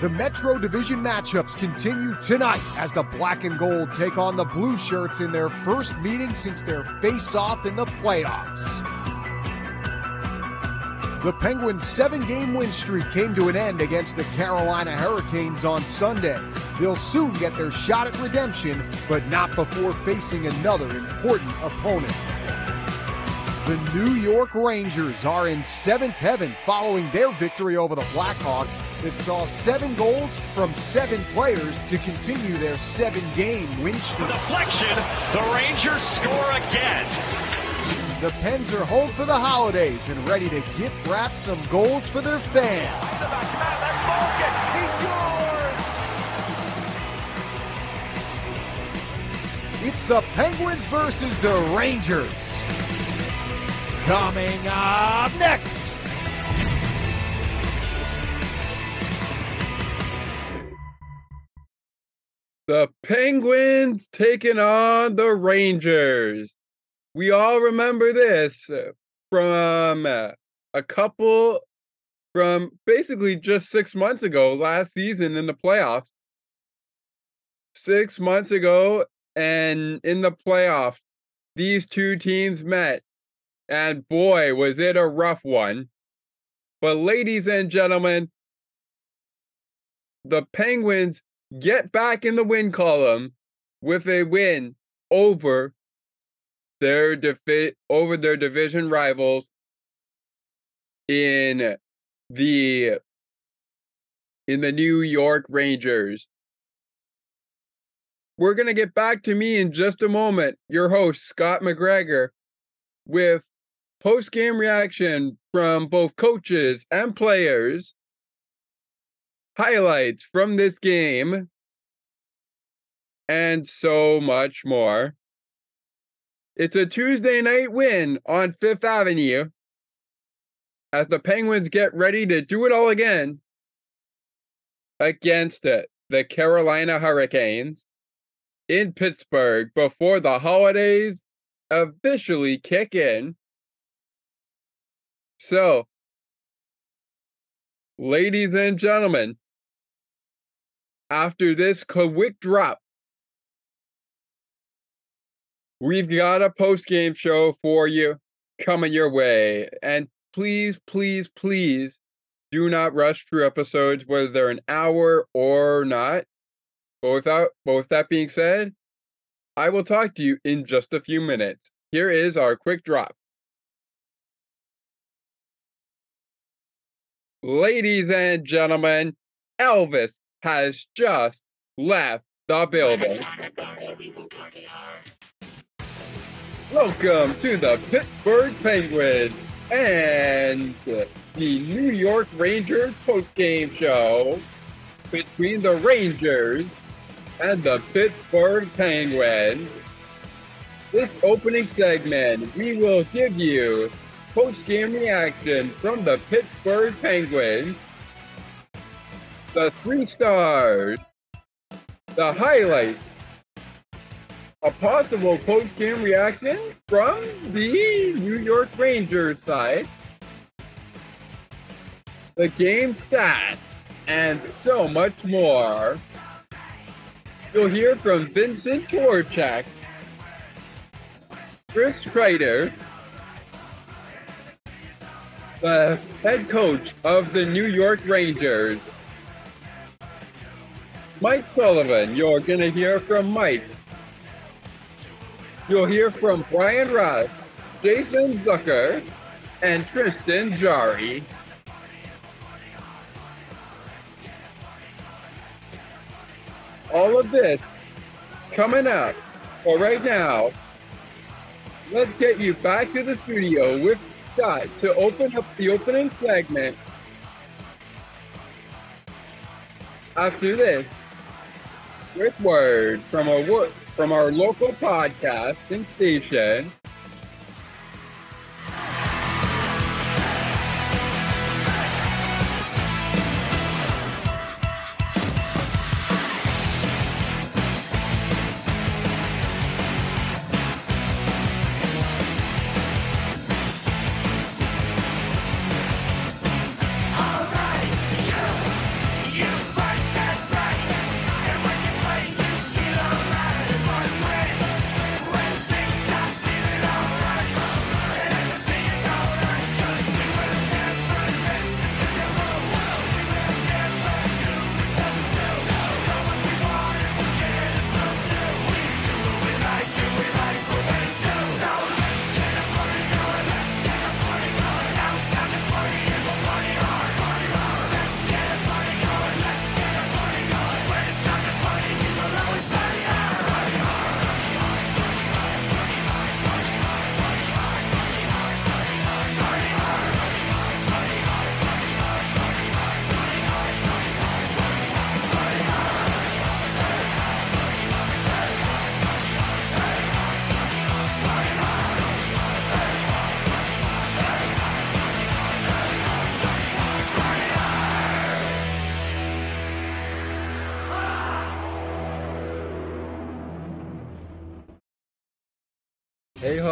The Metro Division matchups continue tonight as the black and gold take on the blue shirts in their first meeting since their face-off in the playoffs. The Penguins' seven-game win streak came to an end against the Carolina Hurricanes on Sunday. They'll soon get their shot at redemption, but not before facing another important opponent. The New York Rangers are in seventh heaven following their victory over the Blackhawks that saw seven goals from seven players to continue their seven-game win streak. Deflection, the Rangers score again. The Pens are home for the holidays and ready to gift wrap some goals for their fans. It's the Penguins versus the Rangers. Coming up next. The Penguins taking on the Rangers. We all remember this from uh, a couple from basically just six months ago, last season in the playoffs. Six months ago, and in the playoffs, these two teams met. And boy, was it a rough one. But, ladies and gentlemen, the Penguins get back in the win column with a win over their defi- over their division rivals in the in the New York Rangers. We're going to get back to me in just a moment, your host Scott McGregor with post-game reaction from both coaches and players highlights from this game, and so much more. It's a Tuesday night win on Fifth Avenue. As the Penguins get ready to do it all again. Against it, the Carolina Hurricanes. In Pittsburgh before the holidays officially kick in. So, ladies and gentlemen, after this quick drop, we've got a post game show for you coming your way. And please, please, please do not rush through episodes, whether they're an hour or not. But without, but with that being said, I will talk to you in just a few minutes. Here is our quick drop. Ladies and gentlemen, Elvis has just left the building. Welcome to the Pittsburgh Penguins and the New York Rangers post-game show between the Rangers and the Pittsburgh Penguins. This opening segment, we will give you post-game reaction from the Pittsburgh Penguins, the three stars, the highlight, a possible post-game reaction from the New York Rangers side, the game stats, and so much more. You'll hear from Vincent Voracek, Chris Kreider, the head coach of the New York Rangers, Mike Sullivan. You're going to hear from Mike. You'll hear from Bryan Rust, Jason Zucker, and Tristan Jarry. All of this coming up. But right now, let's get you back to the studio with Scott to open up the opening segment. After this, with word from a from our local podcasting station.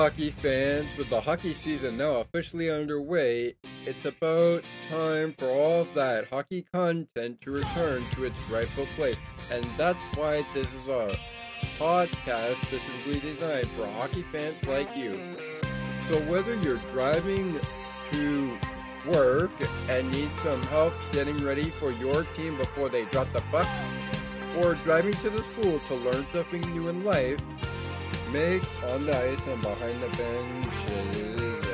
Hockey fans, with the hockey season now officially underway, it's about time for all of that hockey content to return to its rightful place. And that's why this is a podcast specifically designed for hockey fans like you. So, whether you're driving to work and need some help getting ready for your team before they drop the puck, or driving to the school to learn something new in life, makes on the ice and behind the benches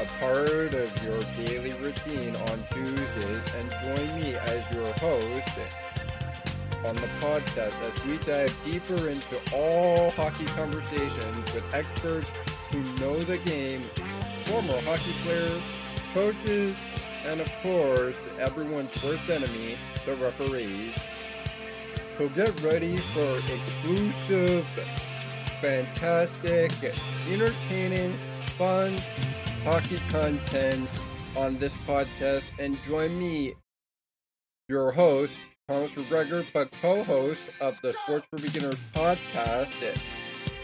a part of your daily routine on Tuesdays and join me as your host on the podcast as we dive deeper into all hockey conversations with experts who know the game, former hockey players, coaches, and of course, everyone's worst enemy, the referees. So get ready for exclusive fantastic, entertaining, fun hockey content on this podcast. And join me, your host, Thomas McGregor, but co host of the Sports for Beginners podcast,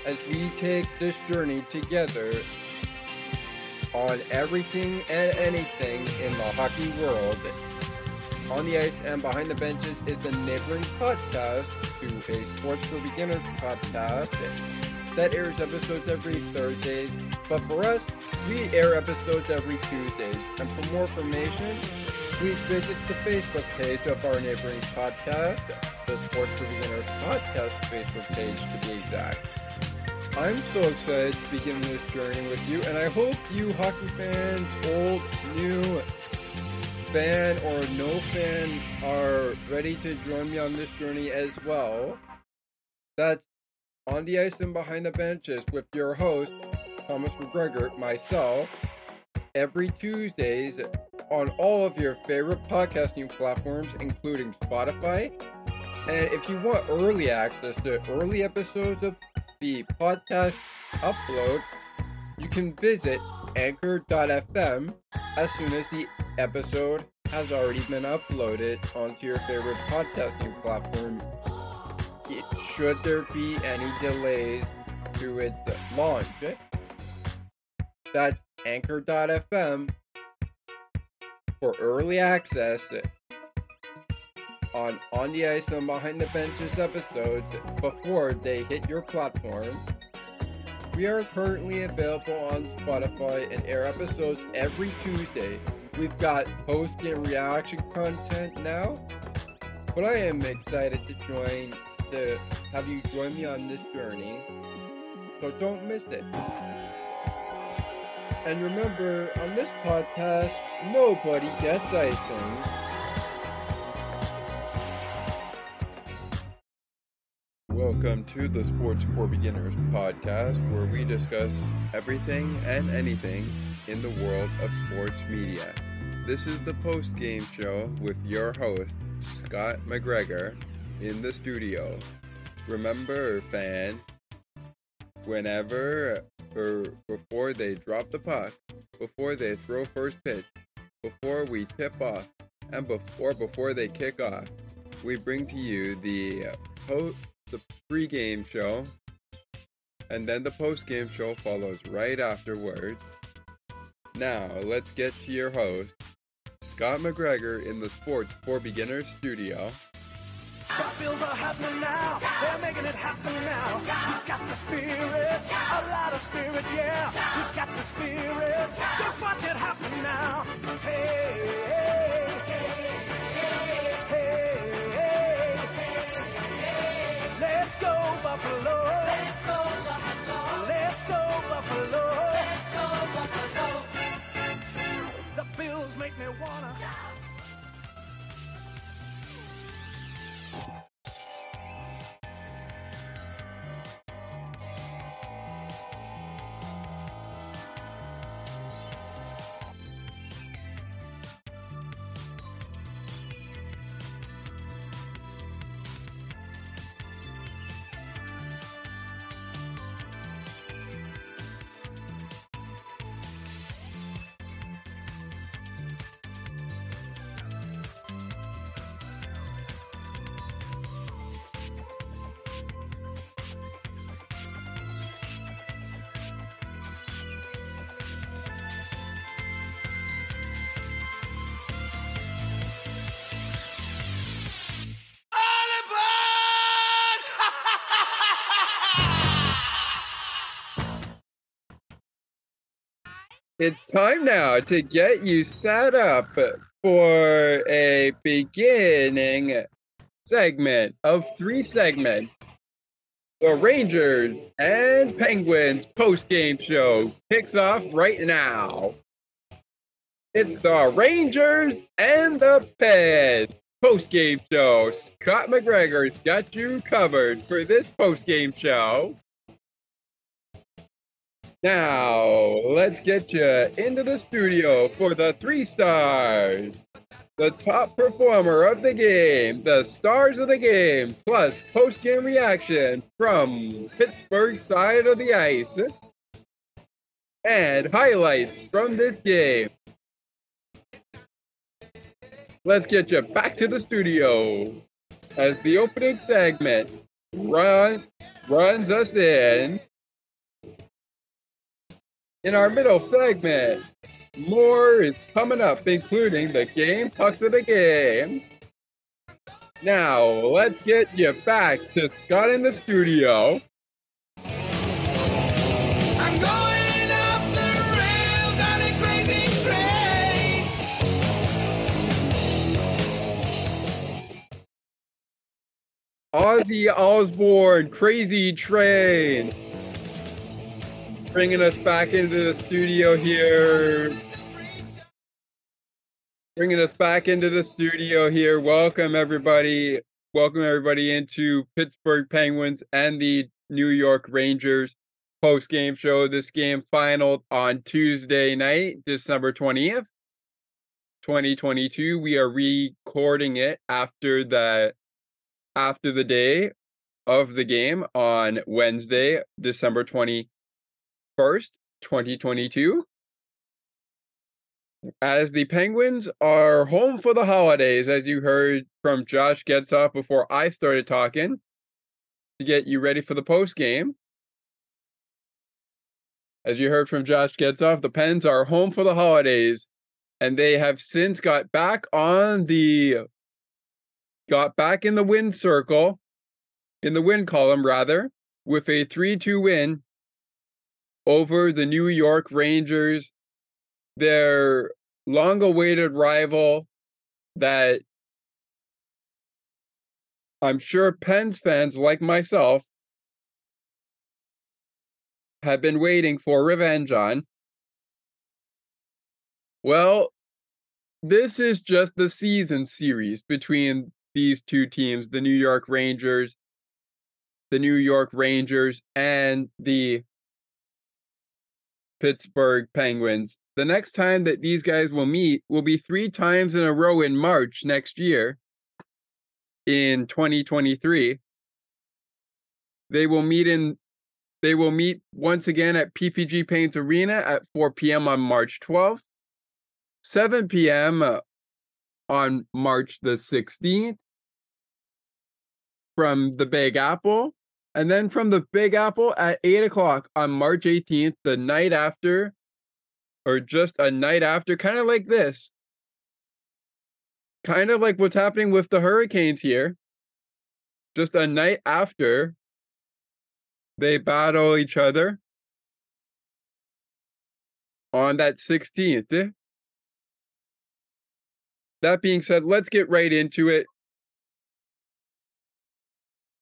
as we take this journey together on everything and anything in the hockey world on the Ice and Behind the Benches is the neighboring podcast to a Sports for Beginners podcast that airs episodes every Thursdays. But for us, we air episodes every Tuesdays. And for more information, please visit the Facebook page of our neighboring podcast, the Sports for Beginners podcast Facebook page to be exact. I'm so excited to begin this journey with you, and I hope you hockey fans, old, new, fan or no fan are ready to join me on this journey as well. That's on the ice and behind the benches with your host, Thomas McGregor, myself, every Tuesdays on all of your favorite podcasting platforms, including Spotify. And if you want early access to early episodes of the podcast upload, you can visit anchor.fm as soon as the episode has already been uploaded onto your favorite podcasting platform. Should there be any delays to its launch, that's anchor.fm for early access on On the Ice and Behind the Benches episodes before they hit your platform. We are currently available on Spotify and air episodes every Tuesday. We've got post and reaction content now, but I am excited to join to have you join me on this journey. So don't miss it. And remember, on this podcast, nobody gets icing. Welcome to the Sports for Beginners podcast, where we discuss everything and anything in the world of sports media. This is the post game show with your host, Scott McGregor, in the studio. Remember, fan, whenever or before they drop the puck, before they throw first pitch, before we tip off, and before before they kick off, we bring to you the post the pre-game show, and then the post-game show follows right afterwards. Now, let's get to your host, Scott McGregor in the Sports for Beginners studio. Bills are happening now. They're making it happen now. You got the spirit, a lot of spirit, yeah. You got the spirit. Just watch it happen now. Hey, Buffalo. Let's go Buffalo. Let's go Buffalo. Let's go Buffalo. The Bills make me wanna. It's time now to get you set up for a beginning segment of three segments. The Rangers and Penguins post-game show kicks off right now. It's the Rangers and the Pens post-game show. Scott McGregor's got you covered for this post-game show. Now, let's get you into the studio for the three stars. The top performer of the game, the stars of the game, plus post game reaction from Pittsburgh side of the ice, and highlights from this game. Let's get you back to the studio as the opening segment run, runs us in in our middle segment, more is coming up, including the game talks of the game. Now, let's get you back to Scott in the studio. I'm going off the rails on a crazy train. Ozzy Osbourne, Crazy Train. Bringing us back into the studio here. Bringing us back into the studio here. Welcome, everybody. Welcome, everybody, into Pittsburgh Penguins and the New York Rangers post game show. This game final on Tuesday night, December 20th, 2022. We are recording it after the after the day of the game on Wednesday, December 21st, 2022. As the Penguins are home for the holidays, as you heard from Josh Getzoff before I started talking, to get you ready for the post game. As you heard from Josh Getzoff, the Pens are home for the holidays, and they have since got back on the got back in the win circle, in the win column rather, with a 3-2 win over the New York Rangers, their long-awaited rival that I'm sure Pens fans like myself have been waiting for revenge on. Well, this is just the season series between these two teams, the New York Rangers, the New York Rangers and the Pittsburgh Penguins. The next time that these guys will meet will be 3 times in a row in March next year in 2023. They will meet in they will meet once again at PPG Paints Arena at 4 p.m. on March 12th, 7 p.m. uh, on March the 16th from the Big Apple, and then from the Big Apple at 8 o'clock on March 18th, the night after, or just a night after, kind of like this. Kind of like what's happening with the Hurricanes here. Just a night after they battle each other on that 16th. That being said, let's get right into it.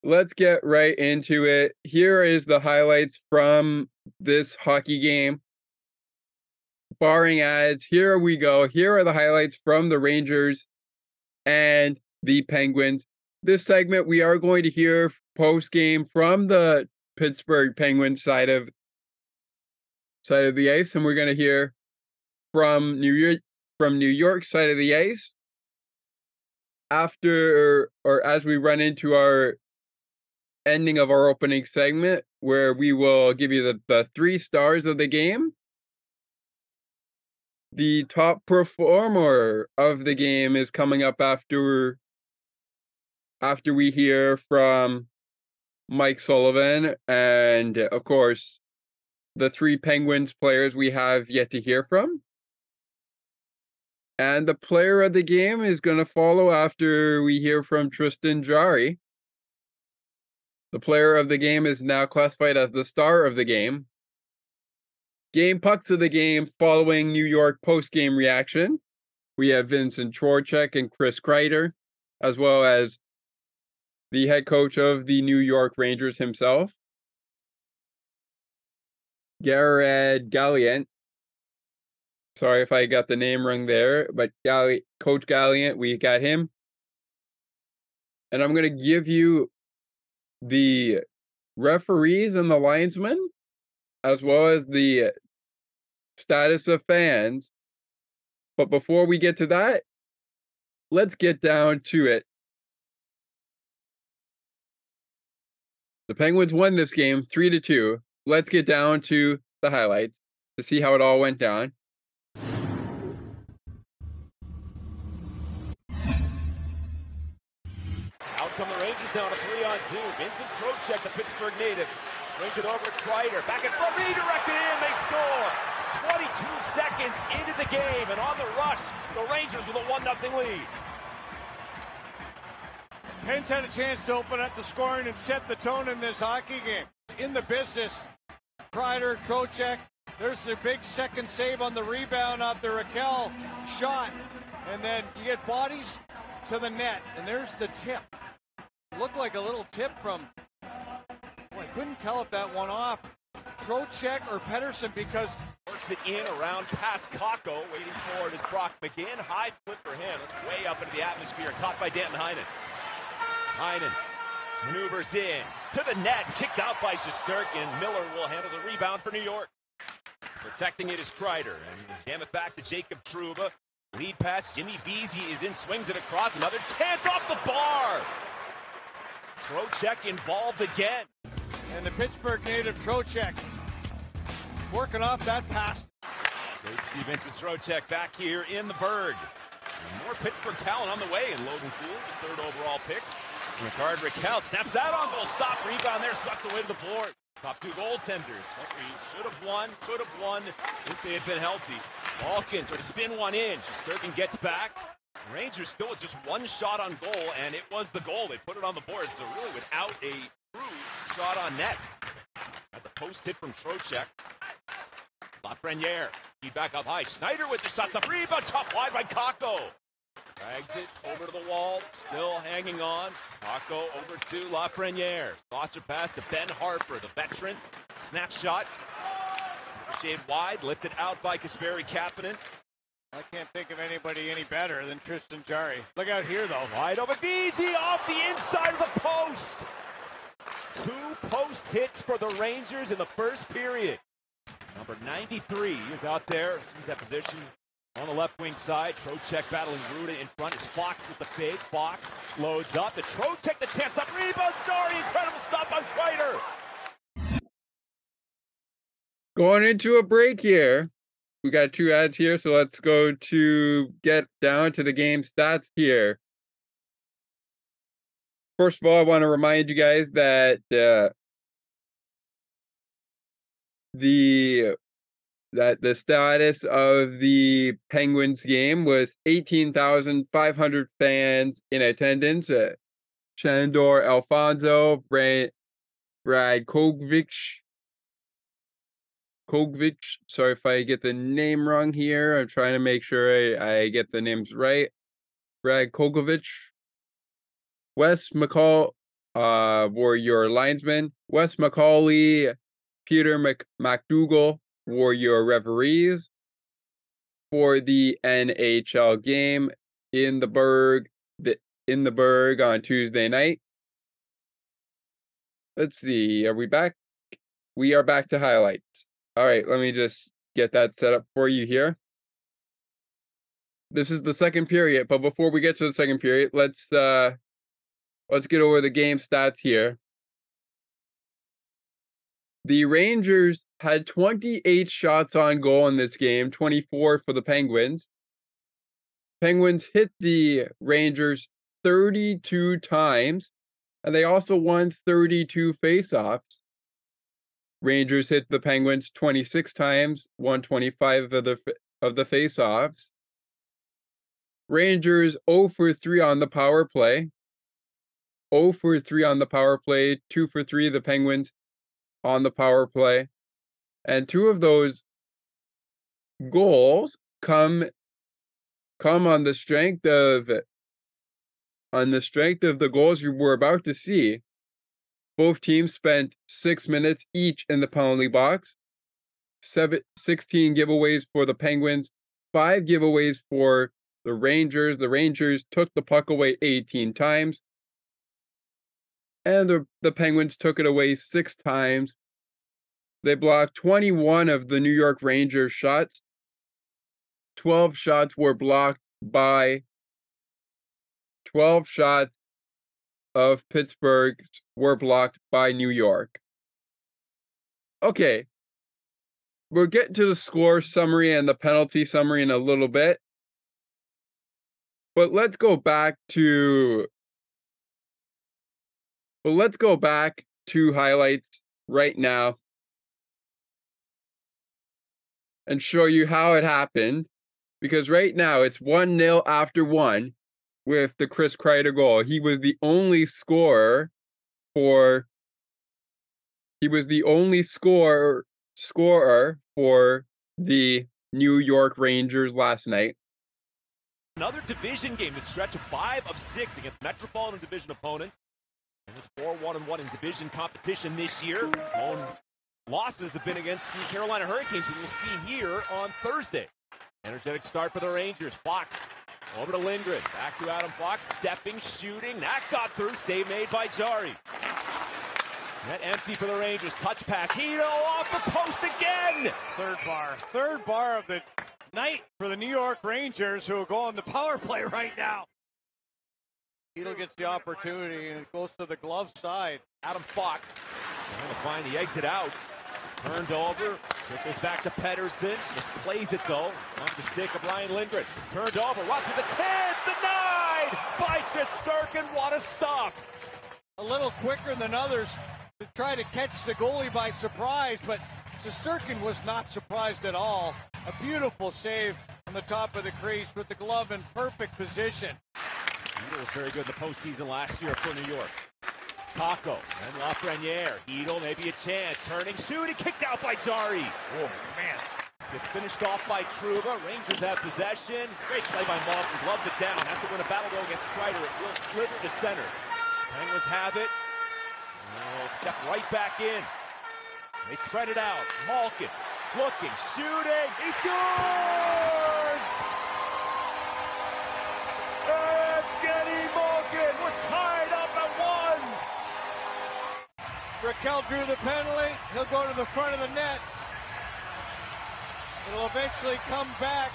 Let's get right into it. Here is the highlights from this hockey game. Barring ads, here we go. Here are the highlights from the Rangers and the Penguins. This segment, we are going to hear post game from the Pittsburgh Penguins side of side of the ice, and we're going to hear from New York from New York side of the ice after or as we run into our ending of our opening segment where we will give you the, the three stars of the game the top performer of the game is coming up after after we hear from Mike Sullivan and of course the three Penguins players we have yet to hear from. And the player of the game is going to follow after we hear from Tristan Jarry. The player of the game is now classified as the star of the game. game pucks of the game following New York post game reaction. We have Vincent Trocheck and Chris Kreider, as well as the head coach of the New York Rangers himself, Garrett Galliant. Sorry if I got the name wrong there, but Galli- Coach Galliant, we got him. And I'm going to give you the referees and the linesmen, as well as the status of fans. But before we get to that, let's get down to it. The Penguins won this game three to two. Let's get down to the highlights to see how it all went down. Vincent Trocheck, the Pittsburgh native, brings it over to Kreider. Back and forth, redirected in, they score. 22 seconds into the game, and on the rush, the Rangers with a 1-0 lead. Pens had a chance to open up the scoring and set the tone in this hockey game. In the business, Kreider, Trocheck, there's their big second save on the rebound off the Rakell shot. And then you get bodies to the net, and there's the tip. Looked like a little tip from, couldn't tell if that one off Trocheck or Pettersson because Works it in around past Kakko. Waiting for it is Brock McGinn. High flip for him. Way up into the atmosphere. Caught by Danton Heinen. Heinen maneuvers in to the net. Kicked out by Shesterkin. Miller will handle the rebound for New York. Protecting it is Kreider. And jam it back to Jacob Trouba. Lead pass. Jimmy Vesey is in. Swings it across. Another chance off the bar. Trocheck involved again. And the Pittsburgh native Trocheck working off that pass. Great to see Vincent Trocheck back here in the Burgh. And more Pittsburgh talent on the way in Logan Cooley, his third overall pick. Rickard Rakell snaps that on goal. Stop rebound there, swept away to the board. Top two goaltenders. Should have won, could have won if they had been healthy. Malkin trying to spin one in. Sturgeon gets back. Rangers still with just one shot on goal, and it was the goal. They put it on the board, so really without a shot on net. At the post hit from Trocheck. Lafreniere, he back up high. Schneider with the shot. up. Rebound, top wide by Kakko. Drags it over to the wall, still hanging on. Kakko over to Lafreniere. Saucer pass to Ben Harpur, the veteran. Snapshot. Shade wide, lifted out by Kasperi Kapanen. I can't think of anybody any better than Tristan Jarry. Look out here though. Wide open, easy off the inside of the post. Two post hits for the Rangers in the first period. Number 93 is out there. He's that position on the left wing side. Trocheck battling Rutta in front. Is Fox with the fake. Fox loads up. The Trocheck the chance up. Rebound. Sorry, incredible stop on Kreider. Going into a break here. We got two ads here, so let's go to get down to the game stats here. First of all, I want to remind you guys that uh, the that the status of the Penguins game was 18,500 fans in attendance. Uh, Shandor Alphonso, Brad, Brad Kogovich, Kogovich. Sorry if I get the name wrong here. I'm trying to make sure I, I get the names right. Brad Kogovich. Wes McCall uh, were your linesmen. Wes McCauley, Peter Mc, McDougal were your referees for the NHL game in the Burgh the, in the Burgh on Tuesday night. Let's see, are we back? We are back to highlights. All right, let me just get that set up for you here. This is the second period, but before we get to the second period, let's uh let's get over the game stats here. The Rangers had 28 shots on goal in this game, 24 for the Penguins. Penguins hit the Rangers 32 times, and they also won 32 faceoffs. Rangers hit the Penguins 26 times, won 25 of the of the faceoffs. Rangers 0 for 3 on the power play. 0 for 3 on the power play, 2 for 3 the Penguins on the power play. And two of those goals come come on the strength of on the strength of the goals you were about to see. Both teams spent six minutes each in the penalty box. Seven, 16 giveaways for the Penguins, five giveaways for the Rangers. The Rangers took the puck away 18 times. And the, the Penguins took it away six times. They blocked 21 of the New York Rangers shots. 12 shots were blocked by 12 shots of Pittsburgh were blocked by New York. Okay. We'll get to the score summary and the penalty summary in a little bit. But let's go back to but let's go back to highlights right now and show you how it happened because right now it's 1 0 after one with the Chris Kreider goal. He was the only scorer for he was the only scorer scorer for the New York Rangers last night. Another division game, the stretch of five of six against Metropolitan Division opponents. 4 1 and 1 in division competition this year. Lone losses have been against the Carolina Hurricanes, we will see here on Thursday. Energetic start for the Rangers. Fox over to Lindgren. Back to Adam Fox. Stepping, shooting. That got through. Save made by Jarry. Net empty for the Rangers. Touch pass. Hito off the post again. Third bar. Third bar of the night for the New York Rangers, who will go on the power play right now. Chytil gets the opportunity and goes to the glove side. Adam Fox trying to find the exit out. Turned over. Trickles back to Pettersson. Misplays it though. On the stick of Ryan Lindgren. Turned over. Ross with the chance. Denied by Shesterkin. What a stop. A little quicker than others to try to catch the goalie by surprise, but Shesterkin was not surprised at all. A beautiful save on the top of the crease with the glove in perfect position. Chytil was very good in the postseason last year for New York. Kakko and Lafreniere. Chytil maybe a chance. Turning, shooting, kicked out by Jarry. Oh, man. Gets finished off by Trouba. Rangers have possession. Great play by Malkin. Gloved it down. Has to win a battle though against Kreider. It will slither to center. Penguins have it. Oh, step right back in. They spread it out. Malkin looking, shooting. He scores! Rakell drew the penalty. He'll go to the front of the net. It'll eventually come back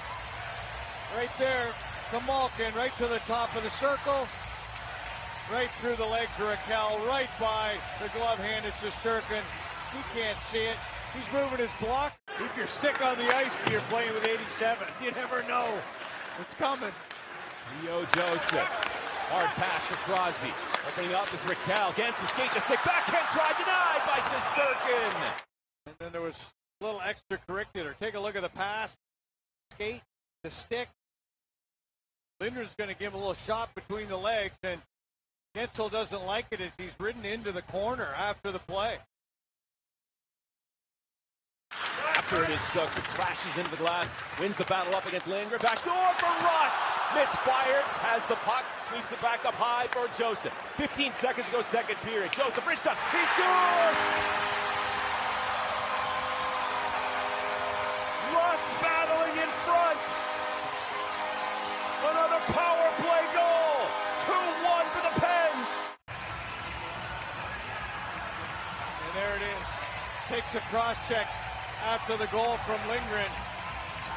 right there to Malkin, right to the top of the circle. Right through the legs of Rakell, right by the glove hand of Shesterkin. He can't see it. He's moving his block. Keep your stick on the ice when you're playing with 87. You never know. It's coming. P.O. Joseph. Hard pass to Crosby. Opening up is Rakell. Guentzel skates a stick. Backhand try denied by Shesterkin. And then there was a little extracurricular. Take a look at the pass. Skate, the stick. Lindgren's going to give a little shot between the legs, and Guentzel doesn't like it as he's ridden into the corner after the play. After it is uh, crashes into the glass, wins the battle up against Lindgren. Back door for Rust. Misfired. Has the puck. Sweeps it back up high for Joseph. 15 seconds to go, second period. Joseph, wrist shot. He scores! Rust battling in front. Another power play goal. 2-1 for the Pens. And there it is. Takes a cross check after the goal from Lindgren.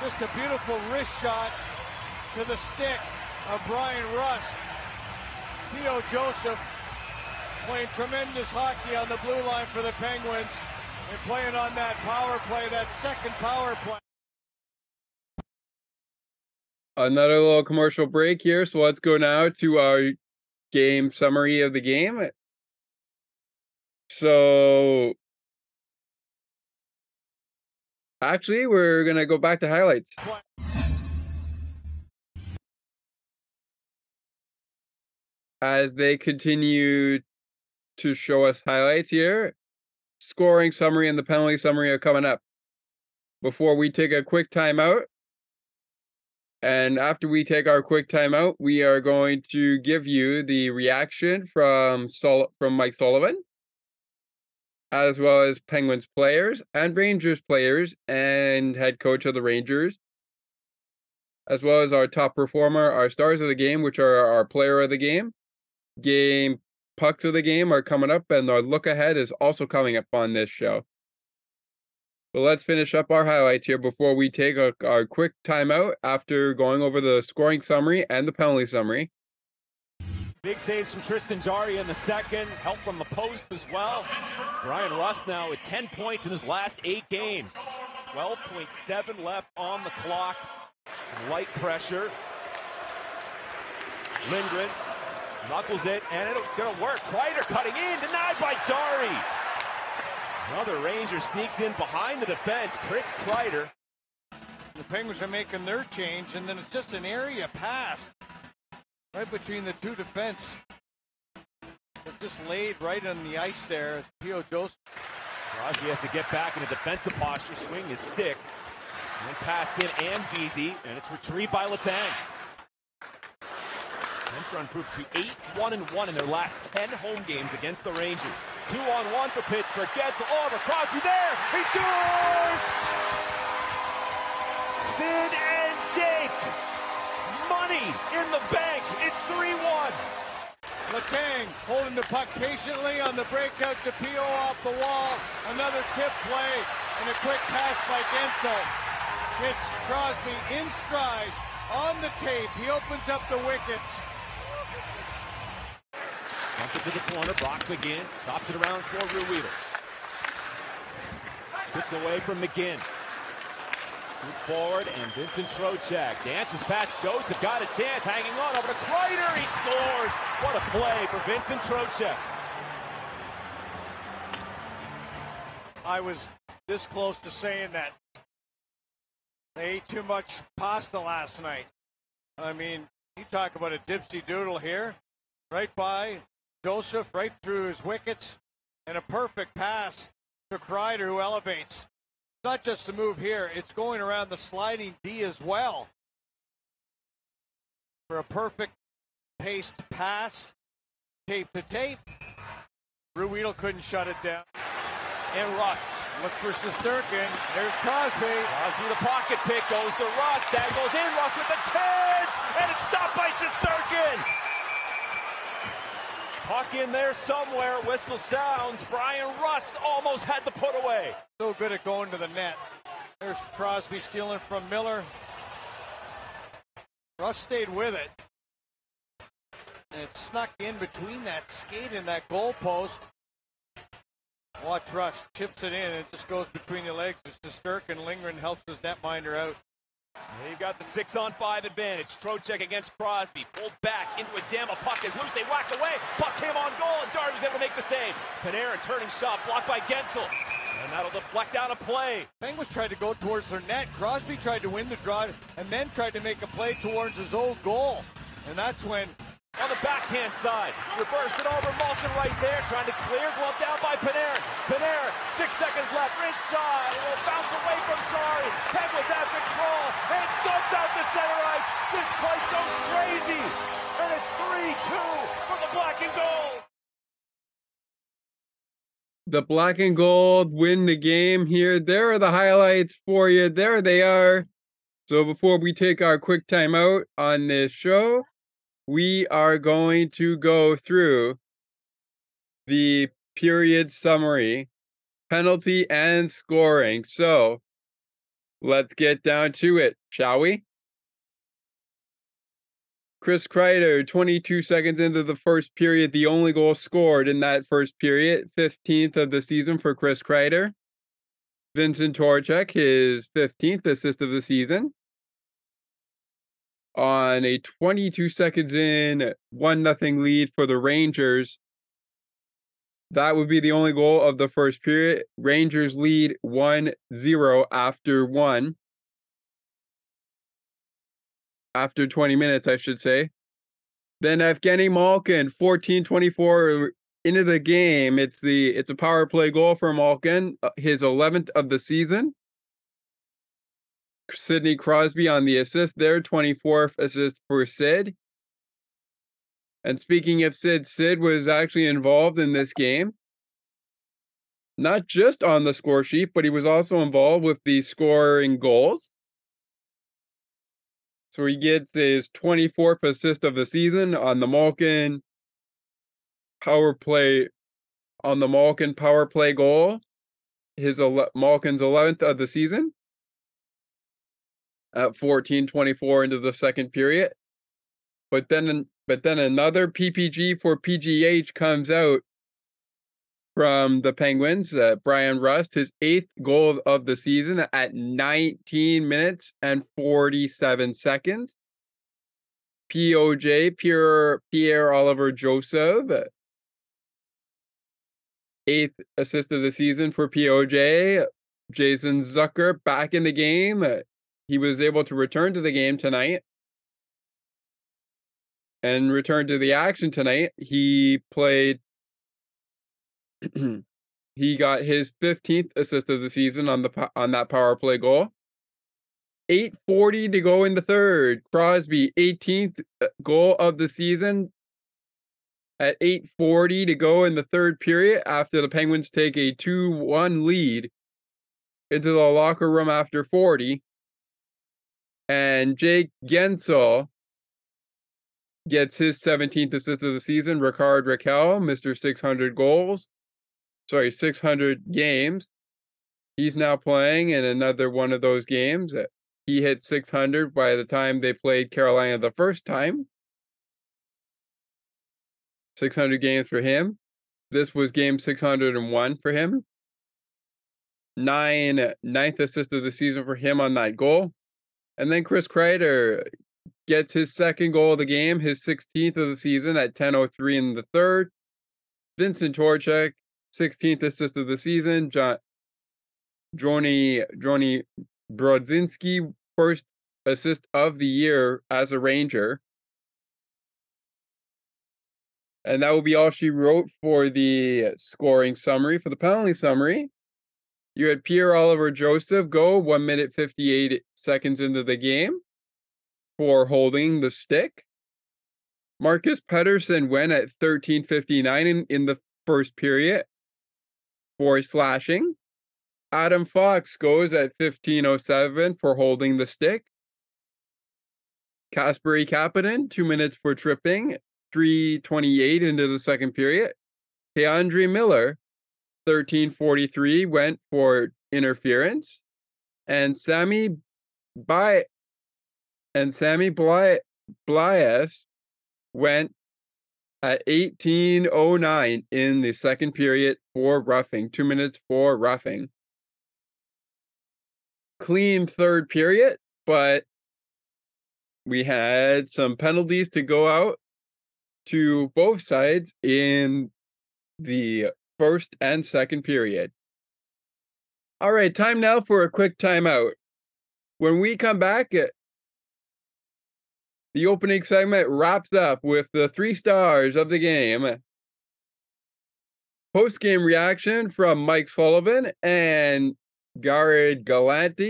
Just a beautiful wrist shot to the stick of Bryan Rust. P.O. Joseph playing tremendous hockey on the blue line for the Penguins and playing on that power play, that second power play. Another little commercial break here. So let's go now to our game summary of the game. So actually, we're going to go back to highlights. As they continue to show us highlights here, scoring summary and the penalty summary are coming up. before we take a quick timeout. And after we take our quick timeout, we are going to give you the reaction from Sol- from Mike Sullivan, as well as Penguins players and Rangers players and head coach of the Rangers, as well as our top performer, our stars of the game, which are our player of the game. Game pucks of the game are coming up, and our look ahead is also coming up on this show. But let's finish up our highlights here before we take a, our quick timeout after going over the scoring summary and the penalty summary. Big saves from Tristan Jarry in the second. Help from the post as well. Bryan Rust now with 10 points in his last eight games. 12.7 left on the clock. Light pressure. Lindgren knuckles it, and it's going to work. Kreider cutting in, denied by Jarry. Another Ranger sneaks in behind the defense. Chris Kreider. The Penguins are making their change, and then it's just an area pass right between the two defense. They're just laid right on the ice there. P.O. Joseph. Crosby has to get back in a defensive posture, swing his stick. And pass him and Vesey, and it's retrieved by Letang. Henshaw improved to 8 1 and 1 in their last 10 home games against the Rangers. Two on one for Pittsburgh. Gets over Crosby there. He scores! Sid and Jake. Money in the bank. It's 3 1. Letang holding the puck patiently on the breakout to P.O. off the wall. Another tip play and a quick pass by Guentzel. Gets Crosby in stride on the tape. He opens up the wickets. Dump it to the corner. Brock McGinn chops it around for Rueda. Tipped away from McGinn. Forward and Vincent Trocheck dances past Joseph. Got a chance, hanging on over to Kreider. He scores. What a play for Vincent Trocheck. I was this close to saying that they ate too much pasta last night. I mean, you talk about a dipsy doodle here, right by Joseph, right through his wickets, and a perfect pass to Kreider, who elevates. It's not just a move here; it's going around the sliding D as well for a perfect paced pass, tape to tape. Ruhwedel couldn't shut it down. And Rust. Look for Shesterkin. There's Crosby. Crosby the pocket pick goes to Rust. That goes in. Rust with the tens. And it's stopped by Shesterkin. Puck in there somewhere. Whistle sounds. Bryan Rust almost had the put away. So good at going to the net. There's Crosby stealing from Miller. Rust stayed with it. And it snuck in between that skate and that goalpost. Watch Rust chips it in it just goes between the legs. It's and Lindgren helps his netminder out. They've got the six on five advantage. Trocheck against Crosby. Pulled back into a jam. A puck is loose. They whacked away. Puck came on goal, and was able to make the save. Panarin turning shot blocked by Guentzel. And that'll deflect out a play. Penguins tried to go towards their net. Crosby tried to win the draw and then tried to make a play towards his own goal. And that's when On the backhand side, reversed it over. Malkin right there, trying to clear. Glove down by Panarin. Panarin, six seconds left. Will bounce away from Jarry. Penguins have control. And out to center ice. This place goes crazy. And it's 3-2 for the black and gold. The black and gold win the game here. There are the highlights for you. There they are. So before we take our quick timeout on this show, we are going to go through the period summary, penalty, and scoring. So let's get down to it, shall we? Chris Kreider, 22 seconds into the first period, the only goal scored in that first period, 15th of the season for Chris Kreider. Vincent Trocheck, his 15th assist of the season. On a 22 seconds in, 1 nothing lead for the Rangers. That would be the only goal of the first period. Rangers lead 1 0 after one. After 20 minutes, I should say. Then Evgeny Malkin, 14 24 into the game. It's the it's a power play goal for Malkin, uh, his 11th of the season. Sidney Crosby on the assist there, 24th assist for Sid. And speaking of Sid, Sid was actually involved in this game. Not just on the score sheet, but he was also involved with the scoring goals. So he gets his 24th assist of the season on the Malkin power play on the Malkin power play goal. His ele- Malkin's 11th of the season at 14-24 into the second period. But then but then another PPG for PGH comes out from the Penguins. Uh, Bryan Rust, his eighth goal of the season at 19 minutes and 47 seconds. POJ, Pierre, Pierre Oliver Joseph, eighth assist of the season for POJ. Jason Zucker back in the game. He was able to return to the game tonight and return to the action tonight. He played he got his 15th assist of the season on the on that power play goal. 840 to go in the third. Crosby 18th uh, goal of the season at 840 to go in the third period after the Penguins take a 2-1 lead into the locker room after 40. And Jake Guentzel gets his 17th assist of the season. Rickard Rakell, Mr. 600 goals sorry, 600 games. He's now playing in another one of those games. He hit 600 by the time they played Carolina the first time. 600 games for him. This was game 601 for him. Nine ninth assist of the season for him on that goal. And then Chris Kreider gets his second goal of the game, his 16th of the season at 10:03 in the third. Vincent Trocheck 16th assist of the season. John Jonny Jonny Brodzinski, first assist of the year as a Ranger. And that will be all she wrote for the scoring summary. For the penalty summary, you had Pierre Oliver Joseph go one minute 58 seconds into the game for holding the stick. Marcus Pettersson went at 13:59 in, in the first period for slashing. Adam Fox goes at 1507 for holding the stick. Kasperi Kapanen, two minutes for tripping, 328 into the second period. K'Andre Miller, 1343, went for interference. And Sammy by and Sammy Blais went at 1809 in the second period for roughing, two minutes for roughing. Clean third period, but we had some penalties to go out to both sides in the first and second period. All right, time now for a quick timeout. When we come back, uh, the opening segment wraps up with the three stars of the game. Post game reaction from Mike Sullivan and Gerard Gallant,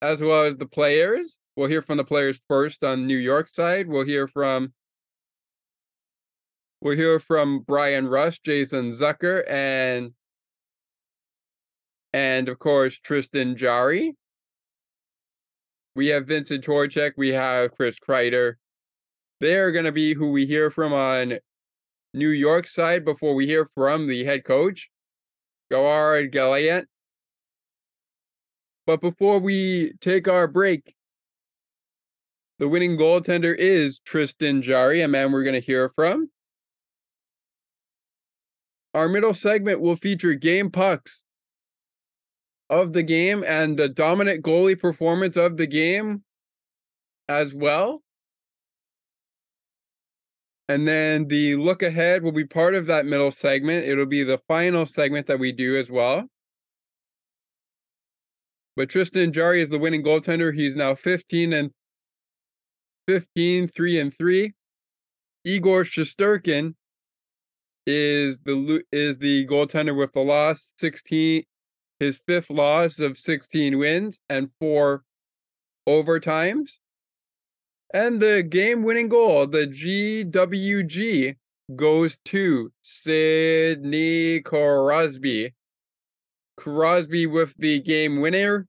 as well as the players. We'll hear from the players first on New York side. We'll hear from we'll hear from Bryan Rust, Jason Zucker, and and of course Tristan Jarry. We have Vincent Trocheck, we have Chris Kreider, they're going to be who we hear from on New York side before we hear from the head coach, Gerard Gallant. But before we take our break, the winning goaltender is Tristan Jarry, a man we're going to hear from. Our middle segment will feature game pucks of the game and the dominant goalie performance of the game as well. And then the look ahead will be part of that middle segment. It'll be the final segment that we do as well. But Tristan Jarry is the winning goaltender. He's now 15 and 15, 3 and 3. Igor Shesterkin is the is the goaltender with the loss, 16 his fifth loss of 16 wins and four overtimes. And the game winning goal, the GWG, goes to Sidney Crosby. Crosby with the game winner.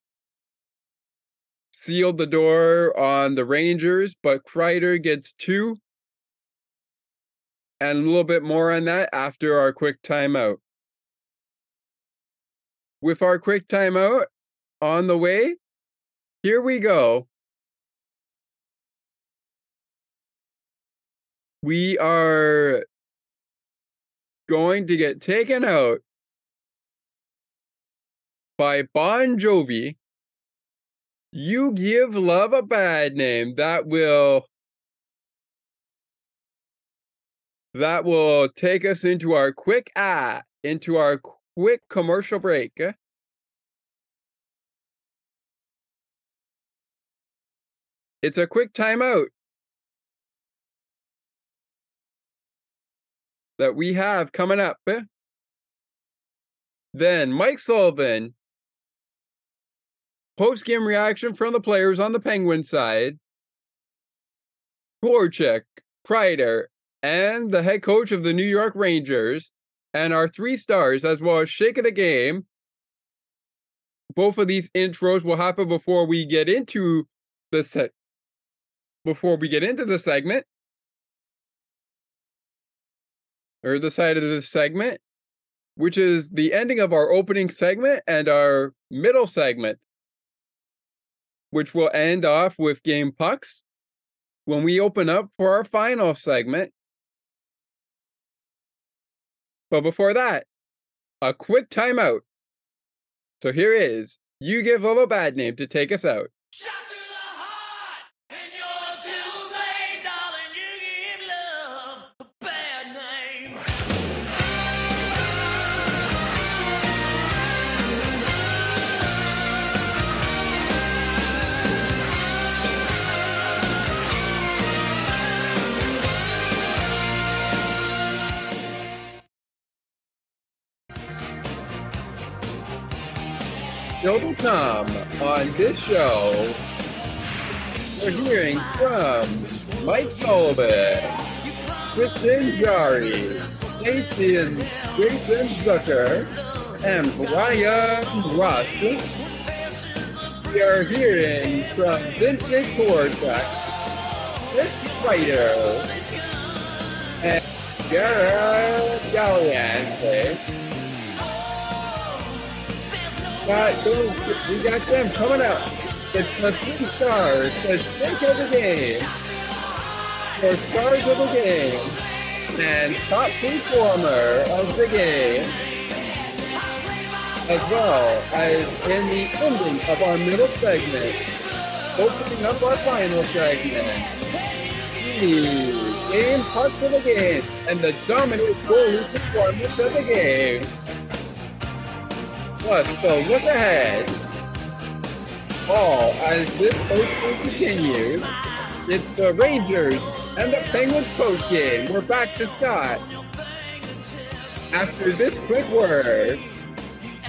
Sealed the door on the Rangers, but Kreider gets two. And a little bit more on that after our quick timeout. With our quick timeout on the way, here we go. We are going to get taken out by Bon Jovi. You give love a bad name. That will that will take us into our quick ah into our quick commercial break. It's a quick timeout that we have coming up. Eh. Then Mike Sullivan, post game reaction from the players on the Penguin side, Voracek, Kreider, and the head coach of the New York Rangers, and our three stars, as well as Shake of the Game. Both of these intros will happen before we get into the set. Before we get into the segment, or the side of the segment, which is the ending of our opening segment and our middle segment, which will end off with game pucks when we open up for our final segment. But before that, a quick timeout. So here is You Give Love a Bad Name to take us out. Shot Still to come on this show, we're hearing from Mike Sullivan, Kristen Jarry, Jason, Jason Zucker, and Brian Ross. We are hearing from Vincent Korczak, Chris Ryder, and Gerard Gallant. Got those, we got them coming up. It's the three stars, the stink of the game, the stars of the game, and top performer of the game, as well as in the ending of our middle segment, opening up our final segment. The game parts of the game and the dominant goalie performance of the game. Plus the look ahead. All as this posting continues. It's the Rangers and the Penguins post game. We're back to Scott. After this quick word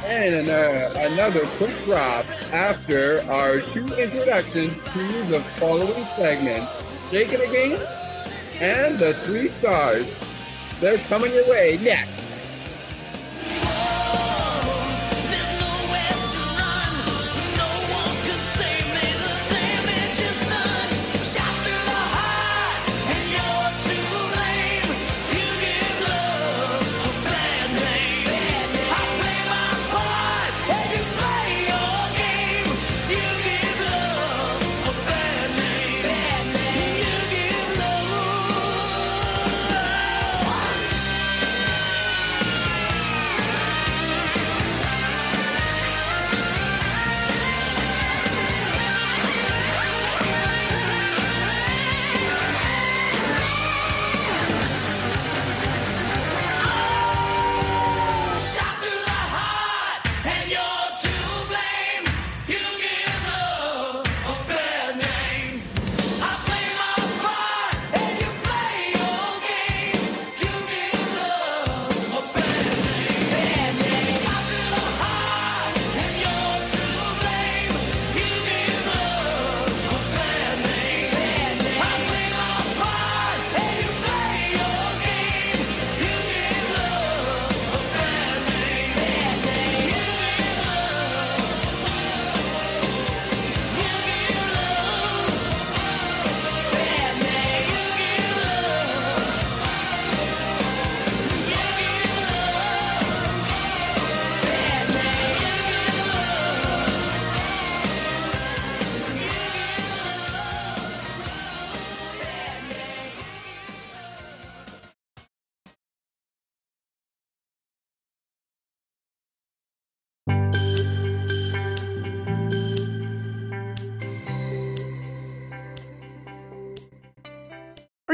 and uh, another quick drop after our two introductions to the following segments, Shaking the Game and the Three Stars. They're coming your way next.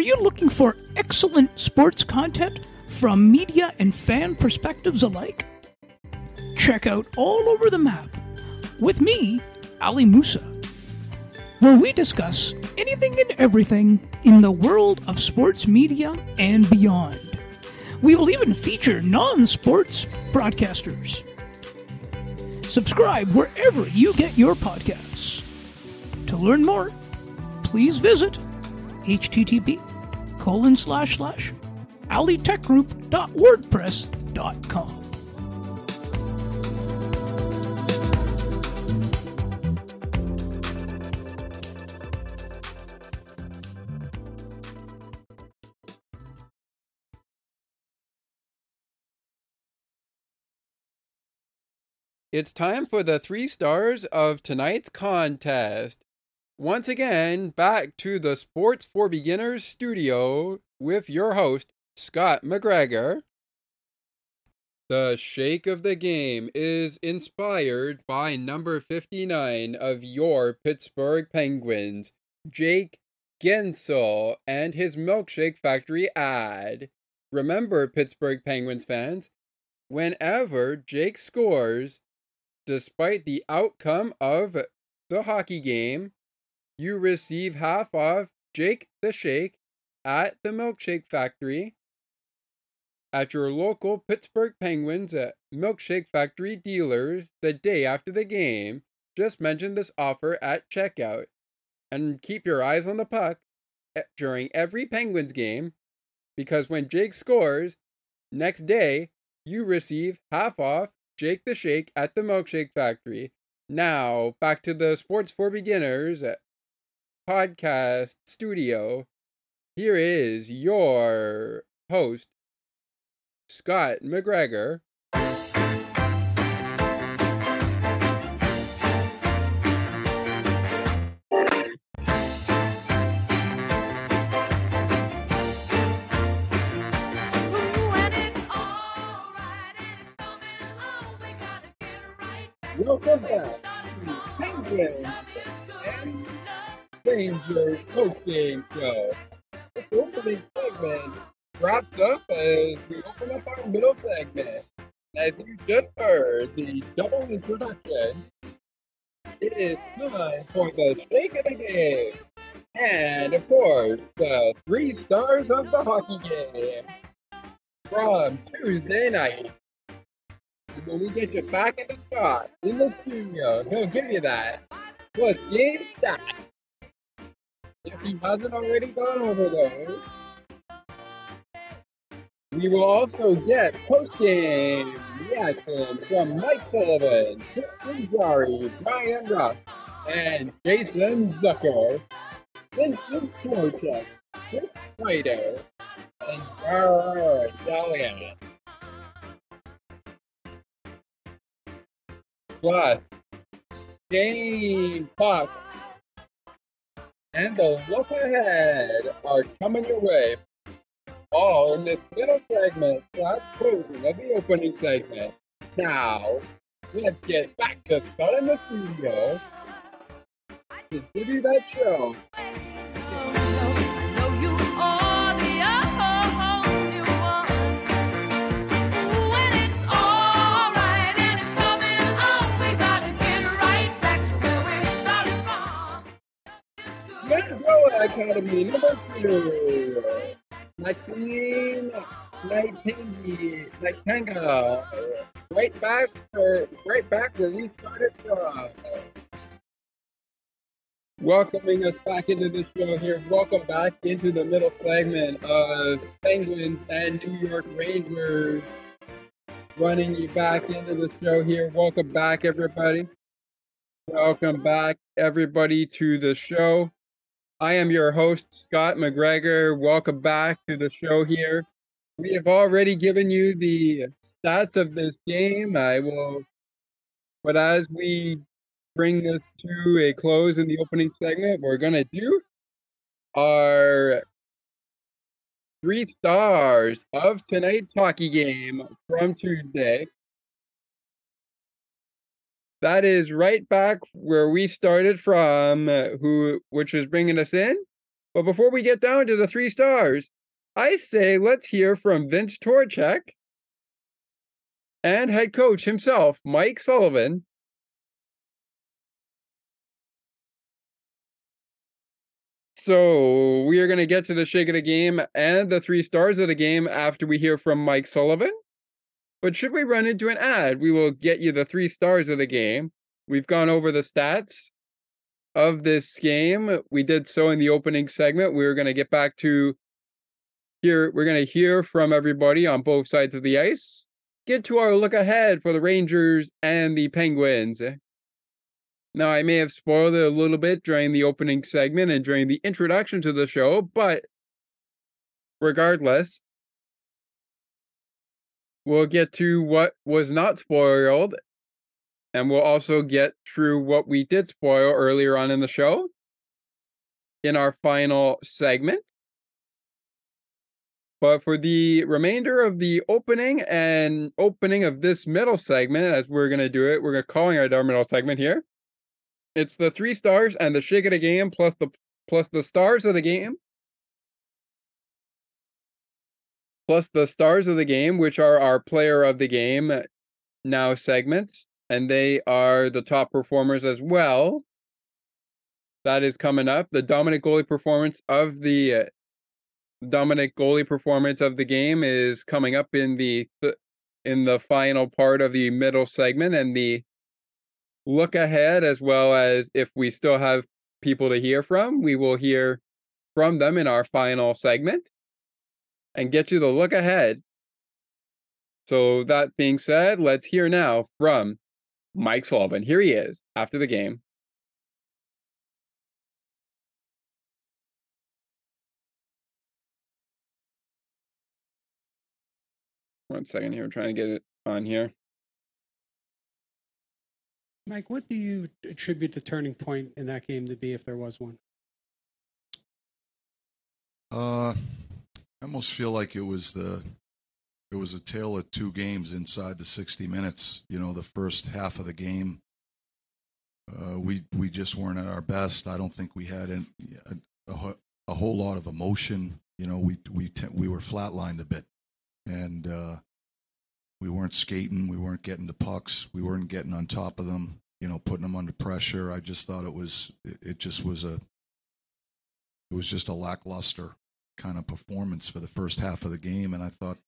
Are you looking for excellent sports content from media and fan perspectives alike? Check out All Over the Map with me, Ali Musa, where we discuss anything and everything in the world of sports media and beyond. We will even feature non sports broadcasters. Subscribe wherever you get your podcasts. To learn more, please visit http colon slash slash alitechgroup.wordpress.com. It's time for the three stars of tonight's contest. Once again, back to the Sports for Beginners studio with your host, Scott McGregor. The shake of the game is inspired by number 59 of your Pittsburgh Penguins, Jake Guentzel, and his Milkshake Factory ad. Remember, Pittsburgh Penguins fans, whenever Jake scores, despite the outcome of the hockey game, you receive half off Jake the Shake at the Milkshake Factory at your local Pittsburgh Penguins at Milkshake Factory dealers the day after the game. Just mention this offer at checkout. And keep your eyes on the puck eh, during every Penguins game because when Jake scores, next day you receive half off Jake the Shake at the Milkshake Factory. Now, back to the Sports for Beginners podcast studio. Here is your host, Scott McGregor. Welcome back to Penguins and Rangers post-game show. This opening segment wraps up as we open up our middle segment. As you just heard, the double introduction, it is time for the shake of the game. And of course, the three stars of the hockey game from Tuesday night. When we get you back in the start in the studio, he'll give you that. Plus game stat. If he hasn't already gone over those. We will also get post-game reaction from Mike Sullivan, Tristan Jarry, Brian Ross, and Jason Zucker, Vincent Trocheck, Chris Snyder, and Jared Dalian. Plus, Game Puck and the look ahead are coming your way. All in this middle segment, slash closing of the opening segment. Now, let's get back to Scott in the studio to give you that show. Manitoba Academy number two. Maxine Nightingale, Nightingale, right back, for, right back where we started from. Welcoming us back into the show here. Welcome back into the middle segment of Penguins and New York Rangers. Running you back into the show here. Welcome back, everybody. Welcome back, everybody, to the show. I am your host, Scott McGregor. Welcome back to the show here. We have already given you the stats of this game. I will, but as we bring this to a close in the opening segment, we're going to do our three stars of tonight's hockey game from Tuesday. That is right back where we started from, uh, who which is bringing us in But before we get down to the three stars, I say let's hear from Vince Trocheck and head coach himself, Mike Sullivan. So we are going to get to the shake of the game and the three stars of the game after we hear from Mike Sullivan. But should we run into an ad, we will get you the three stars of the game. We've gone over the stats of this game. We did so in the opening segment. We're going to get back to here. We're going to hear from everybody on both sides of the ice. Get to our look ahead for the Rangers and the Penguins. Eh? Now, I may have spoiled it a little bit during the opening segment and during the introduction to the show, but regardless, we'll get to what was not spoiled, and we'll also get through what we did spoil earlier on in the show in our final segment. But for the remainder of the opening and opening of this middle segment, as we're going to do it, we're going to calling our middle segment here. It's the three stars and the shake of the game plus the plus the stars of the game. Plus the stars of the game, which are our player of the game now segments, and they are the top performers as well. That is coming up. The dominant goalie performance of the uh, dominant goalie performance of the game is coming up in the th- in the final part of the middle segment and the look ahead as well as if we still have people to hear from we will hear from them in our final segment and get you the look ahead. So that being said let's hear now from mike sullivan. Here he is after the game. One second here i'm trying to get it on here. Mike, what do you attribute the turning point in that game to be, if there was one? Uh, I almost feel like it was the it was a tale of two games inside the 60 minutes. You know, the first half of the game, uh, we we just weren't at our best. I don't think we had a, a, a whole lot of emotion. You know, we we te- we were flatlined a bit, and uh, we weren't skating. We weren't getting to pucks. We weren't getting on top of them. You know, putting them under pressure. I just thought it was it, it just was a it was just a lackluster kind of performance for the first half of the game, and I thought,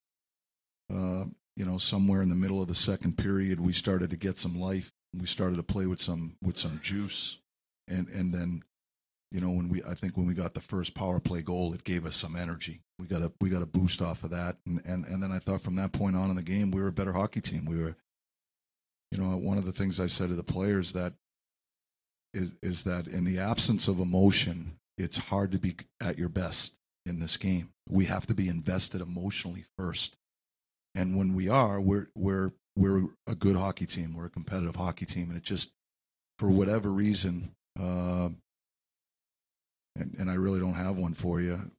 uh, you know, somewhere in the middle of the second period, we started to get some life. We started to play with some with some juice, and and then, you know, when we I think when we got the first power play goal, it gave us some energy. We got a we got a boost off of that, and and and then I thought from that point on in the game, we were a better hockey team. We were, you know, one of the things I said to the players that is is that in the absence of emotion, it's hard to be at your best in this game. We have to be invested emotionally first. And when we are, we're we're we're a good hockey team. We're a competitive hockey team, and it just, for whatever reason, uh, and and I really don't have one for you.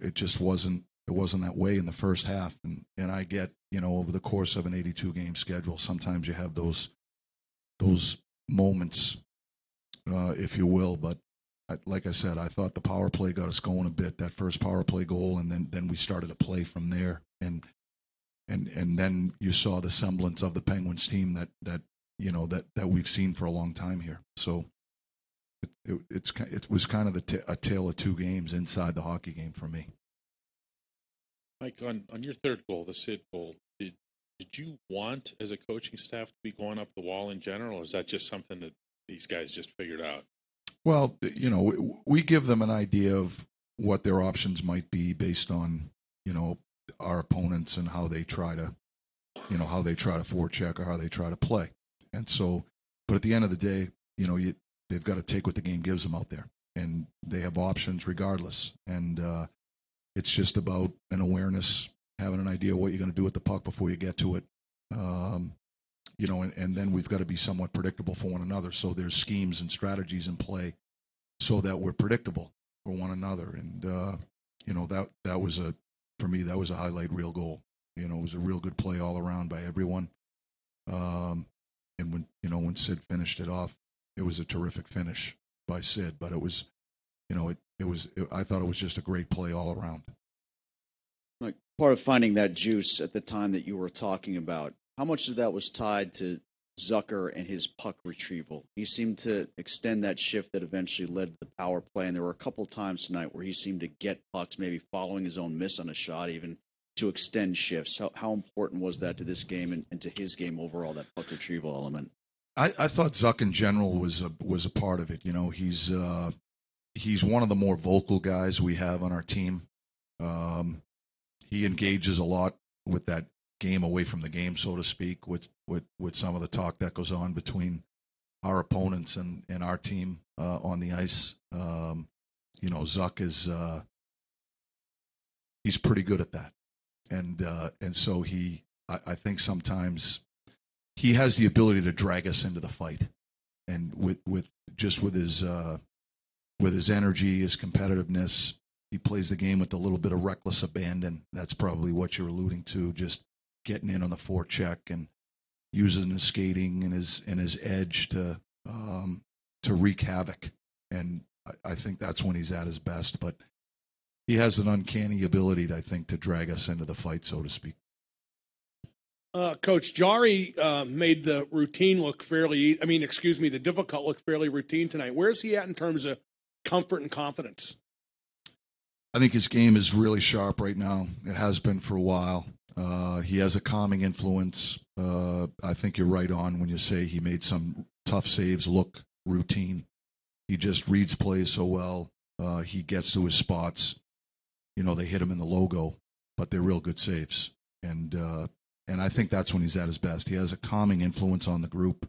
It just wasn't it wasn't that way in the first half. And and I get you know over the course of an 82 game schedule, sometimes you have those those moments, uh, if you will. But I, like I said, I thought the power play got us going a bit. That first power play goal, and then then we started to play from there. And and and then you saw the semblance of the Penguins team that that you know that that we've seen for a long time here. So it, it it's it was kind of a, t- a tale of two games inside the hockey game for me. Mike, on, on your third goal, the Sid goal, did did you want as a coaching staff to be going up the wall in general, or is that just something that these guys just figured out? Well, you know, we, we give them an idea of what their options might be based on, you know, our opponents and how they try to, you know, how they try to forecheck or how they try to play. And so, but at the end of the day, you know, you, they've got to take what the game gives them out there, and they have options regardless. And uh, it's just about an awareness, having an idea what you're going to do with the puck before you get to it. Um, you know, and, and then we've got to be somewhat predictable for one another. So there's schemes and strategies in play so that we're predictable for one another. And, uh, you know, that, that was a, for me, that was a highlight real goal. You know, it was a real good play all around by everyone. Um, and when, you know, when Sid finished it off, it was a terrific finish by Sid, but it was, you know, it it was. It, I thought it was just a great play all around. Like part of finding that juice at the time that you were talking about, how much of that was tied to Zucker and his puck retrieval? He seemed to extend that shift that eventually led to the power play, and there were a couple times tonight where he seemed to get pucks, maybe following his own miss on a shot, even to extend shifts. How, how important was that to this game and, and to his game overall? That puck retrieval element. I, I thought Zuck in general was a was a part of it. You know, he's uh, he's one of the more vocal guys we have on our team. Um, he engages a lot with that game away from the game, so to speak, with with with some of the talk that goes on between our opponents and and our team uh, on the ice. Um, you know, Zuck is uh, he's pretty good at that, and uh, and so he, I, I think sometimes he has the ability to drag us into the fight, and with with just with his uh, with his energy, his competitiveness, he plays the game with a little bit of reckless abandon. That's probably what you're alluding to, just getting in on the forecheck and using his skating and his and his edge to um, to wreak havoc. And I, I think that's when he's at his best. But he has an uncanny ability, I think, to drag us into the fight, so to speak. Uh, Coach Jarry uh, made the routine look fairly. I mean, excuse me, the difficult look fairly routine tonight. Where's he at in terms of comfort and confidence? I think his game is really sharp right now. It has been for a while. Uh, he has a calming influence. Uh, I think you're right on when you say he made some tough saves look routine. He just reads plays so well. Uh, he gets to his spots. You know, they hit him in the logo, but they're real good saves. And uh, and I think that's when he's at his best. He has a calming influence on the group.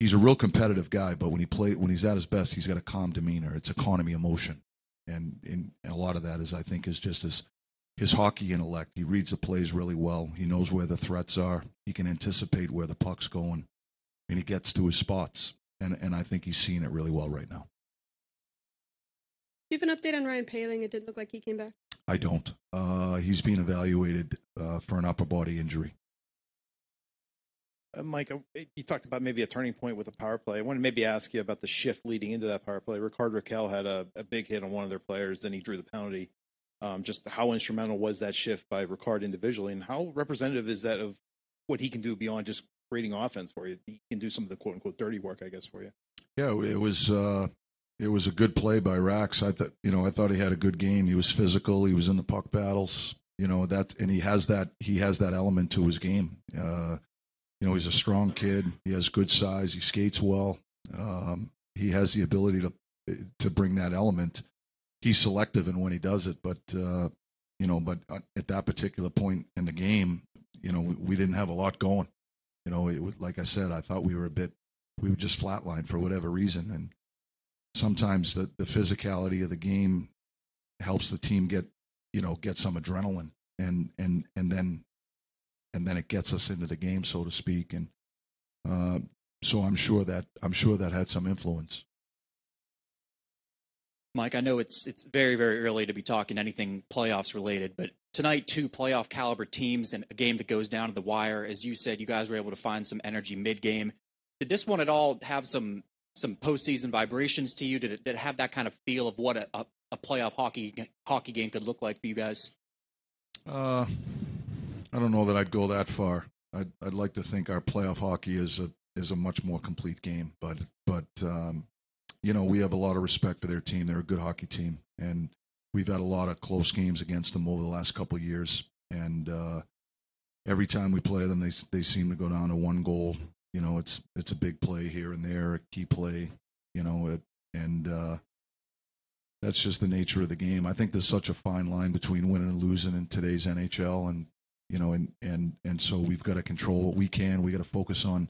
He's a real competitive guy, but when he play when he's at his best, he's got a calm demeanor. It's economy of motion and, and a lot of that is I think is just his his hockey intellect. He reads the plays really well. He knows where the threats are. He can anticipate where the puck's going, and he gets to his spots. And and I think he's seeing it really well right now. Do you have an update on Ryan Poehling? It did look like he came back. I don't. Uh, he's being evaluated uh, for an upper body injury. Uh, Mike, uh, you talked about maybe a turning point with a power play. I want to maybe ask you about the shift leading into that power play. Rickard Rakell had a, a big hit on one of their players, then he drew the penalty. Um, just how instrumental was that shift by Rickard individually, and how representative is that of what he can do beyond just creating offense for you? He can do some of the quote unquote dirty work, I guess, for you. Yeah, it was uh, it was a good play by Rax. I thought you know I thought he had a good game. He was physical. He was in the puck battles. You know that, and he has that he has that element to his game. Uh, you know, he's a strong kid. He has good size. He skates well. Um, he has the ability to to bring that element. He's selective in when he does it, but uh, you know, but at that particular point in the game, you know, we, we didn't have a lot going. You know, it was, like I said, I thought we were a bit, we were just flatlined for whatever reason, and sometimes the the physicality of the game helps the team get, you know, get some adrenaline, and and and then and then it gets us into the game, so to speak. And uh, so I'm sure that I'm sure that had some influence. Mike, I know it's it's very very early to be talking anything playoffs related, but tonight two playoff caliber teams and a game that goes down to the wire. As you said, you guys were able to find some energy mid game. Did this one at all have some some postseason vibrations to you? Did it, did it have that kind of feel of what a, a, a playoff hockey hockey game could look like for you guys? Uh, I don't know that I'd go that far. I'd I'd like to think our playoff hockey is a is a much more complete game, but but um, you know we have a lot of respect for their team. They're a good hockey team, and we've had a lot of close games against them over the last couple of years. And uh, every time we play them, they they seem to go down to one goal. You know, it's it's a big play here and there, a key play. You know, it, and uh, that's just the nature of the game. I think there's such a fine line between winning and losing in today's NHL, and you know, and and and so we've got to control what we can. We got to focus on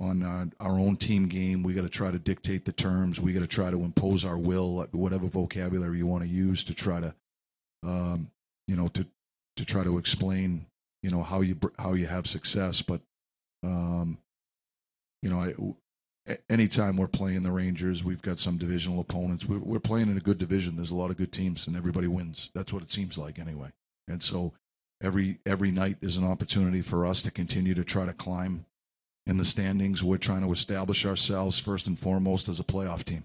on our, our own team game. We got to try to dictate the terms. We got to try to impose our will, whatever vocabulary you want to use to try to, um, you know, to to try to explain, you know, how you how you have success. But, um, you know, I, anytime we're playing the Rangers, we've got some divisional opponents. We're, we're playing in a good division. There's a lot of good teams, and everybody wins. That's what it seems like, anyway. And so, every every night is an opportunity for us to continue to try to climb in the standings. We're trying to establish ourselves first and foremost as a playoff team.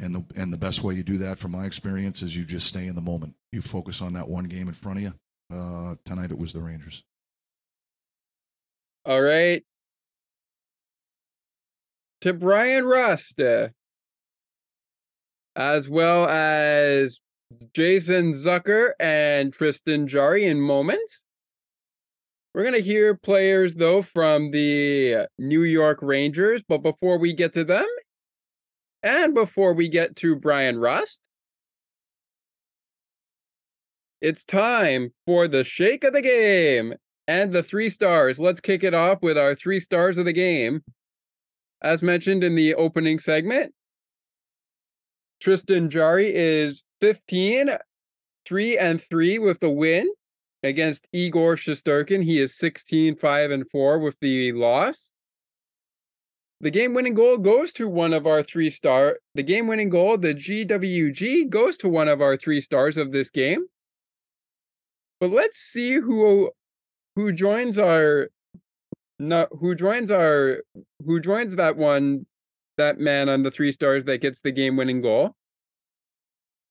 And the and the best way you do that, from my experience, is you just stay in the moment. You focus on that one game in front of you. Uh, tonight it was the Rangers. All right. To Bryan Rust, uh, as well as Jason Zucker and Tristan Jarry in moments. We're going to hear players, though, from the New York Rangers. But before we get to them, and before we get to Bryan Rust, it's time for the shake of the game and the three stars. Let's kick it off with our three stars of the game. As mentioned in the opening segment, Tristan Jarry is 15, 3 and 3 with the win against Igor Shesterkin. He is 16, 5 and 4 with the loss. The game winning goal goes to one of our three star. The game winning goal, the GWG, goes to one of our three stars of this game. But let's see who who joins our no who joins our who joins that one that man on the three stars that gets the game winning goal.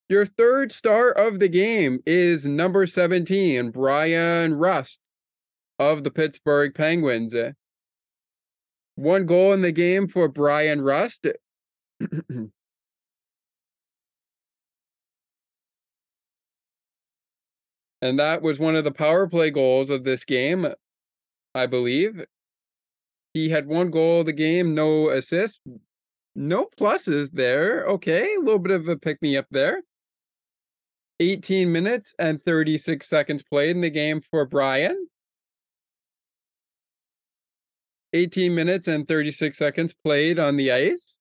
Your third star of the game is number 17, Bryan Rust of the Pittsburgh Penguins. One goal in the game for Bryan Rust. and that was one of the power play goals of this game, I believe. He had one goal of the game, no assist, no pluses there. Okay, a little bit of a pick me up there. 18 minutes and 36 seconds played in the game for Bryan. 18 minutes and 36 seconds played on the ice.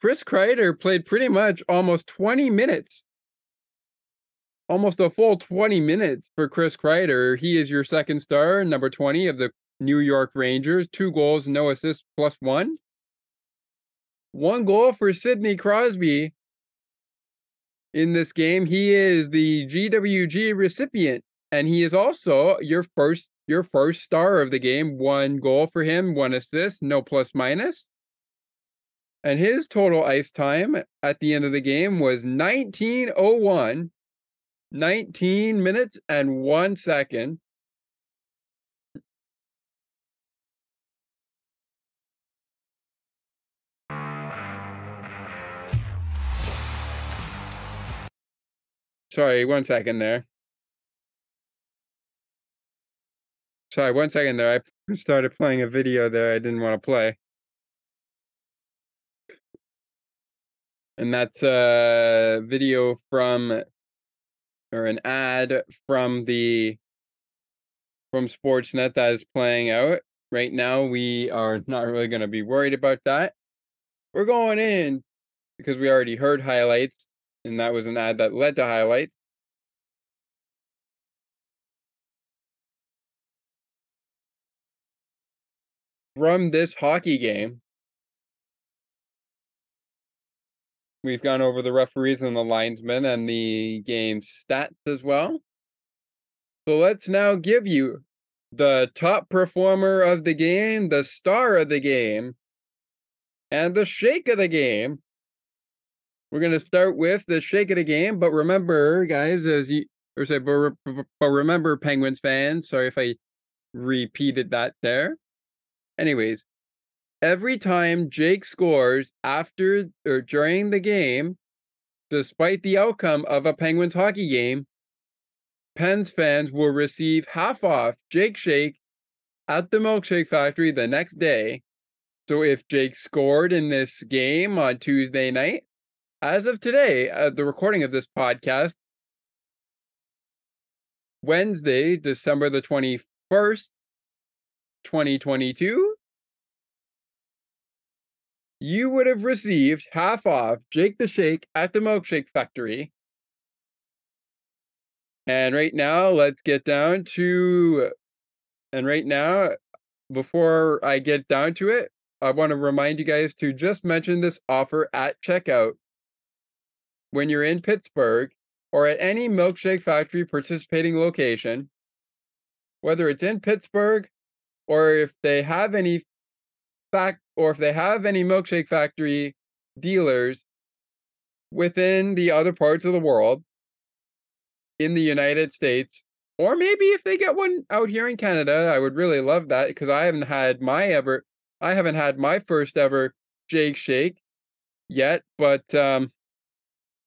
Chris Kreider played pretty much almost 20 minutes. Almost a full 20 minutes for Chris Kreider. He is your second star, number 20 of the New York Rangers. Two goals, no assists, plus one. One goal for Sidney Crosby in this game. He is the GWG recipient, and he is also your first your first star of the game. One goal for him, one assist, no plus minus. And his total ice time at the end of the game was 1901, 19 minutes and one second. Sorry, one second there. Sorry, one second there. I started playing a video there I didn't want to play. And that's a video from or an ad from the from Sportsnet that is playing out. Right now we are not really going to be worried about that. We're going in because we already heard highlights and that was an ad that led to highlights. From this hockey game, we've gone over the referees and the linesmen and the game stats as well. So let's now give you the top performer of the game, the star of the game, and the shake of the game. We're going to start with the shake of the game, but remember, guys, as you or say, but, but remember, Penguins fans. Sorry if I repeated that there. Anyways, every time Jake scores after or during the game, despite the outcome of a Penguins hockey game, Pens fans will receive half off Jake Shake at the Milkshake Factory the next day. So if Jake scored in this game on Tuesday night, as of today, at the recording of this podcast, Wednesday, December the 21st, 2022, you would have received half off Jake the Shake at the Milkshake Factory. And right now, let's get down to. And right now, before I get down to it, I want to remind you guys to just mention this offer at checkout when you're in Pittsburgh or at any Milkshake Factory participating location, whether it's in Pittsburgh or if they have any fact or if they have any milkshake factory dealers within the other parts of the world in the United States. Or maybe if they get one out here in Canada, I would really love that because I haven't had my ever I haven't had my first ever Jake Shake yet, but um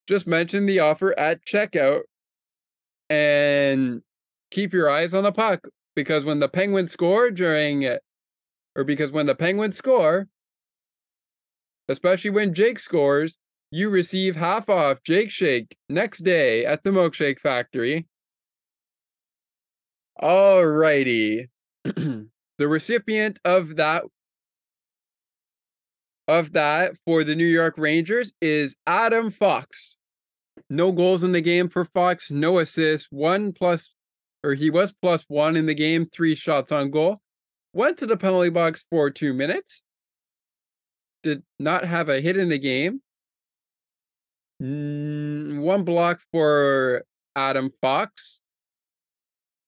just mention the offer at checkout and keep your eyes on the puck because when the Penguins score during it, or because when the Penguins score, especially when Jake scores, you receive half off Jake Shake next day at the Milkshake Factory. All righty. the recipient of that of that for the New York Rangers is Adam Fox. No goals in the game for Fox, no assists, one plus or he was plus one in the game, three shots on goal. Went to the penalty box for two minutes. Did not have a hit in the game. One block for Adam Fox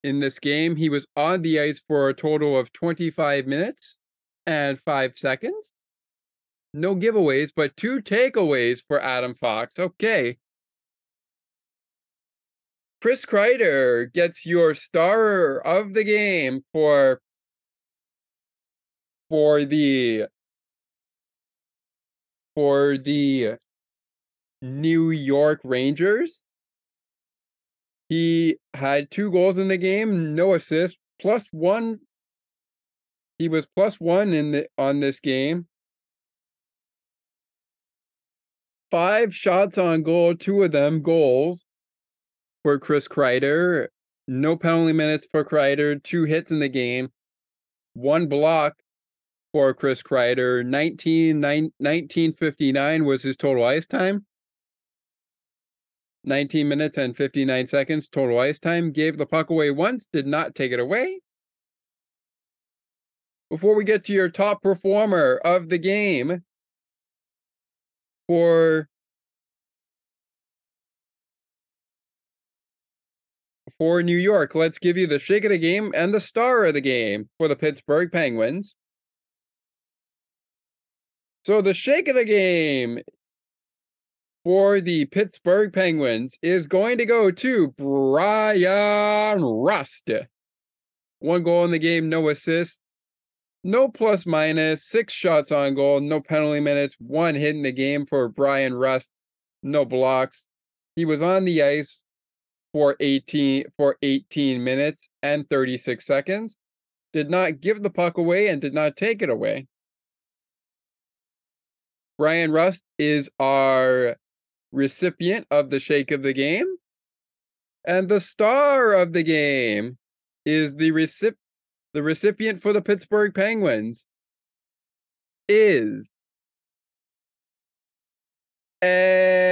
in this game. He was on the ice for a total of 25 minutes and five seconds. No giveaways, but two takeaways for Adam Fox. Okay. Chris Kreider gets your star of the game for for the for the New York Rangers. He had two goals in the game, no assists, plus one. He was plus one in the on this game. Five shots on goal, two of them goals for Chris Kreider. No penalty minutes for Kreider, two hits in the game, one block for Chris Kreider. 19, 1959 was his total ice time. 19 minutes and 59 seconds total ice time. Gave the puck away once, did not take it away. Before we get to your top performer of the game for for New York, let's give you the shake of the game and the star of the game for the Pittsburgh Penguins. So the shake of the game for the Pittsburgh Penguins is going to go to Bryan Rust. One goal in the game, no assist, no plus minus, six shots on goal, no penalty minutes, one hit in the game for Bryan Rust, no blocks. He was on the ice for 18 for 18 minutes and 36 seconds. Did not give the puck away and did not take it away. Bryan Rust is our recipient of the shake of the game. And the star of the game is the recip- the recipient for the Pittsburgh Penguins is Evgeny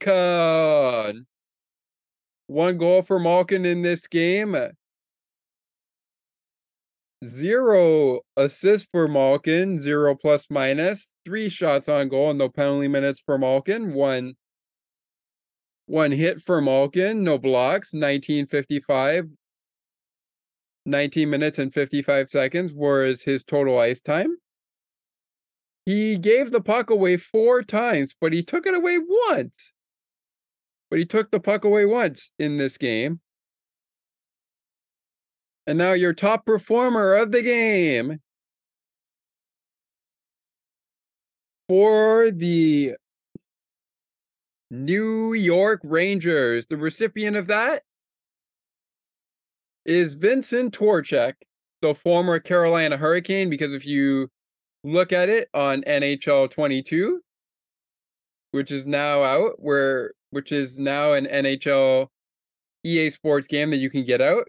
Malkin. One goal for Malkin in this game. Zero assists for Malkin, zero plus minus, three shots on goal, and no penalty minutes for Malkin, one one hit for Malkin, no blocks, 1955. 19 minutes and 55 seconds was his total ice time. He gave the puck away four times, but he took it away once. But he took the puck away once in this game. And now your top performer of the game for the New York Rangers. The recipient of that is Vincent Trocheck, the former Carolina Hurricane, because if you look at it on NHL 22, which is now out, where which is now an NHL EA Sports game that you can get out.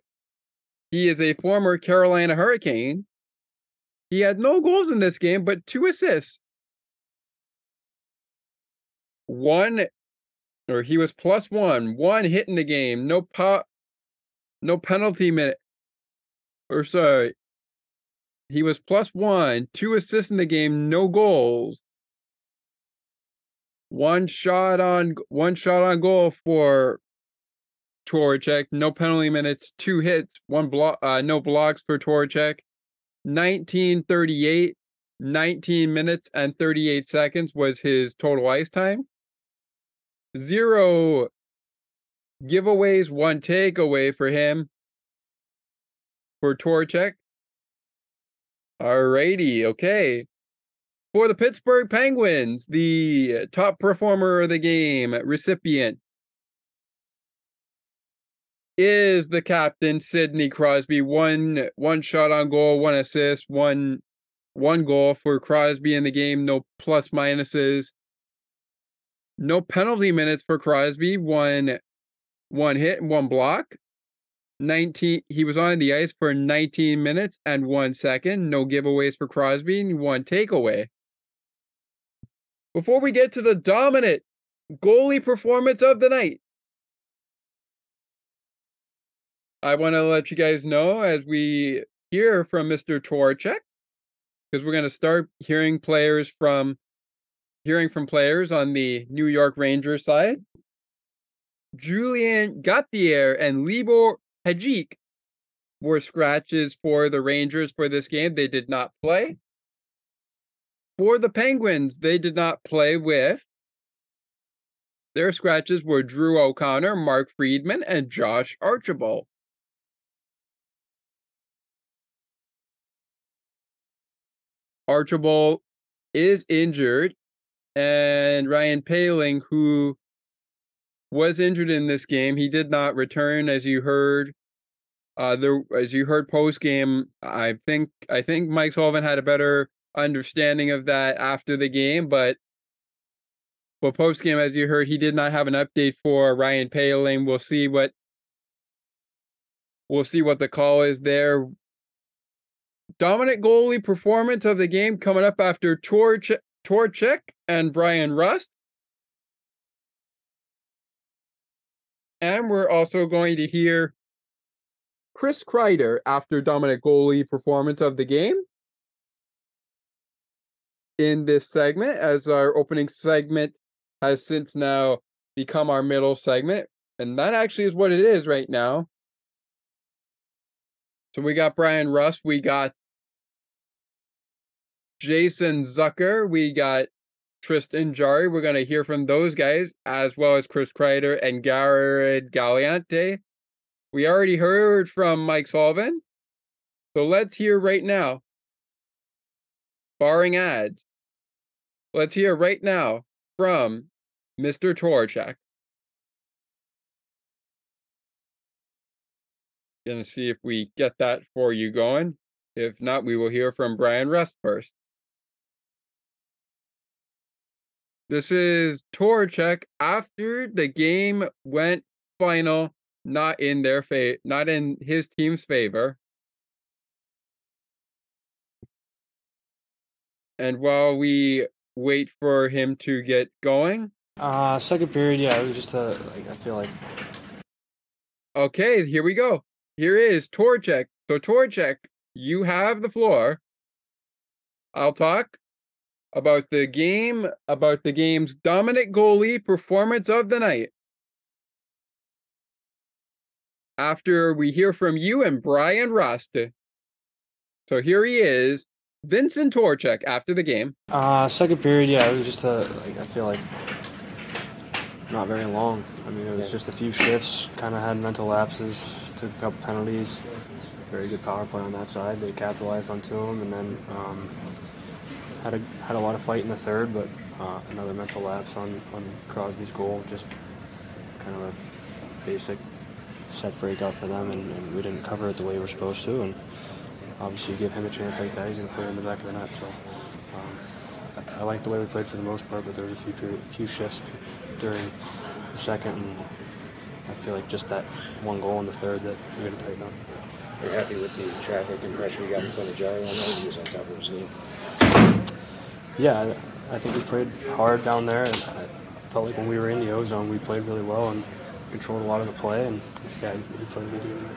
He is a former Carolina Hurricane. He had no goals in this game, but two assists. One, or he was plus one, one hit in the game, no pop, no penalty minute. Or sorry, he was plus one, two assists in the game, no goals. One shot on one shot on goal for Trocheck, no penalty minutes, two hits, one block, uh, no blocks for Trocheck. 1938, 19 minutes and 38 seconds was his total ice time. Zero giveaways, one takeaway for him. For Trocheck. Alrighty, okay. For the Pittsburgh Penguins, the top performer of the game recipient is the captain Sidney Crosby. One one shot on goal, one assist, one one goal for Crosby in the game. No plus minuses. No penalty minutes for Crosby. One one hit and one block. 19 he was on the ice for 19 minutes and 1 second. No giveaways for Crosby and one takeaway. Before we get to the dominant goalie performance of the night, I want to let you guys know as we hear from Mr. Trocheck, because we're going to start hearing players from hearing from players on the New York Rangers side. Julien Gauthier and Libor Hajek were scratches for the Rangers for this game. They did not play. For the Penguins, they did not play with. Their scratches were Drew O'Connor, Mark Friedman, and Josh Archibald. Archibald is injured, and Ryan Poehling, who was injured in this game, he did not return, as you heard. Uh, there, as you heard post game, I think I think Mike Sullivan had a better understanding of that after the game, but but post game, as you heard, he did not have an update for Ryan Poehling. We'll see what we'll see what the call is there. Dominant goalie performance of the game coming up after Torch Trocheck and Bryan Rust. And we're also going to hear Chris Kreider after dominant goalie performance of the game in this segment, as our opening segment has since now become our middle segment. And that actually is what it is right now. So we got Bryan Rust, we got Jason Zucker, we got Tristan Jarry. We're going to hear from those guys, as well as Chris Kreider and Garrett Galliante. We already heard from Mike Sullivan. So let's hear right now, barring ads, let's hear right now from Mr. Trocheck. Gonna see if we get that for you going. If not, we will hear from Bryan Rust first. This is Trocheck after the game went final, not in their fa- not in his team's favor. And while we wait for him to get going, Uh, second period, yeah, it was just a like I feel like okay, here we go. Here is Trocheck. So Trocheck, you have the floor. I'll talk about the game, about the game's dominant goalie performance of the night. After we hear from you and Bryan Rust. So here he is, Vincent Trocheck after the game. uh second period, yeah, it was just a like I feel like not very long. I mean, it was just a few shifts. Kind of had mental lapses, took a couple penalties. Very good power play on that side. They capitalized on two of them, and then um, had a had a lot of fight in the third, but uh, another mental lapse on on Crosby's goal. Just kind of a basic set breakout for them, and, and we didn't cover it the way we were supposed to. And obviously, you give him a chance like that, he's to put it in the back of the net. So. Um, I, I like the way we played for the most part, but there was a few few shifts during the second, and I feel like just that one goal in the third that we're going to tighten up. Are you happy with the traffic and pressure you got in front of Jarry? I know he was on top of his game. Yeah, I, I think we played hard down there, and I felt like when we were in the ozone, we played really well and controlled a lot of the play, and yeah, we played a good game.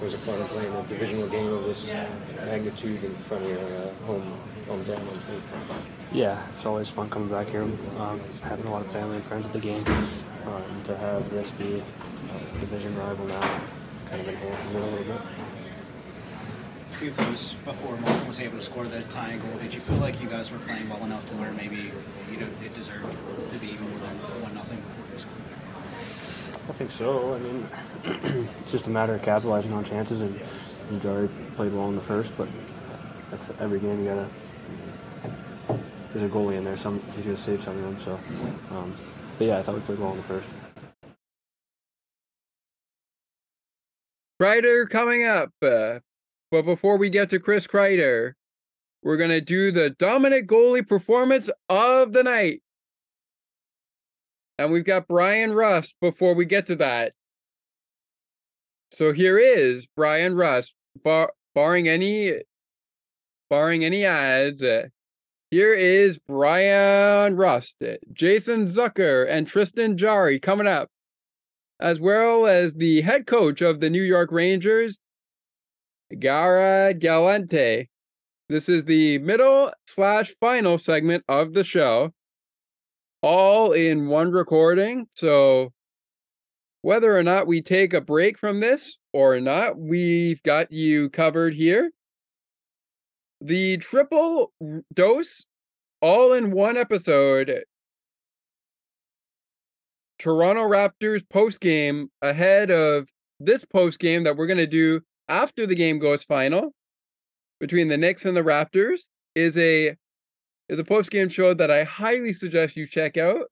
Was it fun playing a divisional game of this magnitude in front of your uh, home hometown on state? Yeah, it's always fun coming back here, um, having a lot of family and friends at the game. Uh, and to have this be a division rival now kind of enhances it a little bit. Few plays before Martin was able to score the tying goal. Did you feel like you guys were playing well enough to where maybe you know it deserved to be more than one nothing before you scored? I think so. I mean, it's just a matter of capitalizing on chances, and Jarry played well in the first, but that's every game you gotta. There's a goalie in there. Some he's gonna save some of them. So, um, but yeah, I thought we played well in the first. Kreider coming up. Uh, but before we get to Chris Kreider, we're going to do the dominant goalie performance of the night. And we've got Bryan Rust before we get to that. So here is Bryan Rust, bar- barring any barring any ads. Uh, here is Bryan Rust, Jason Zucker, and Tristan Jarry coming up as well as the head coach of the New York Rangers, Gara Galante. This is the middle slash final segment of the show, all in one recording. So, whether or not we take a break from this or not, we've got you covered here. The triple dose, all in one episode, Toronto Raptors post game ahead of this post game that we're going to do after the game goes final between the Knicks and the Raptors is a is a post game show that I highly suggest you check out.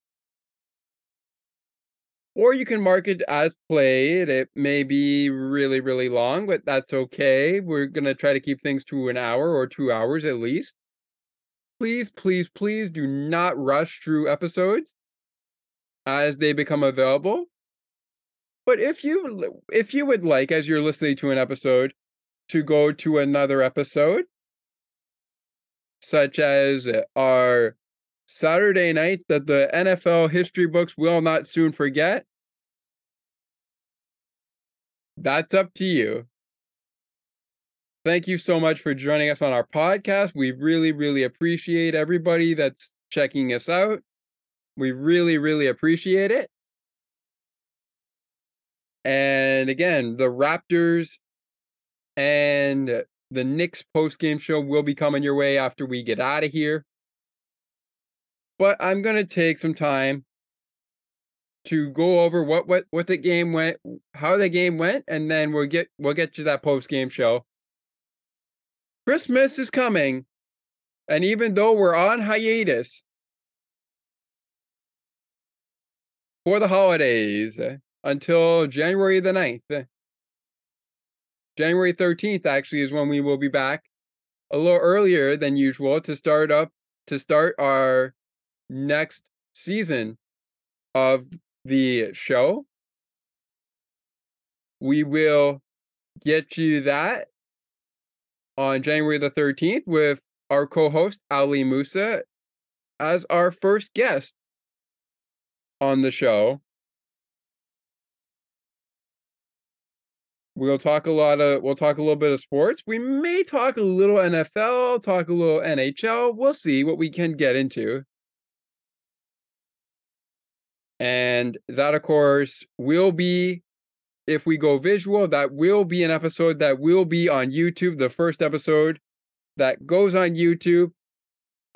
Or you can mark it as played. It may be really, really long, but that's okay. We're going to try to keep things to an hour or two hours at least. Please, please, please do not rush through episodes as they become available. But if you if you would like as you're listening to an episode to go to another episode such as uh, our Saturday night that the NFL history books will not soon forget that's up to you. Thank you so much for joining us on our podcast. We really, really appreciate everybody that's checking us out. We really, really appreciate it. And again, the Raptors and the Knicks post game show will be coming your way after we get out of here. But I'm going to take some time to go over what what what the game went, how the game went, and then we'll get we'll get to that post game show. Christmas is coming, and even though we're on hiatus for the holidays until January the 9th, uh, January 13th actually is when we will be back a little earlier than usual to start up to start our next season of the show. We will get you that on January the 13th with our co host, Ali Musa, as our first guest on the show. We'll talk a lot of we'll talk a little bit of sports. We may talk a little NFL, talk a little NHL. We'll see what we can get into. And that, of course, will be, if we go visual, that will be an episode that will be on YouTube. The first episode that goes on YouTube.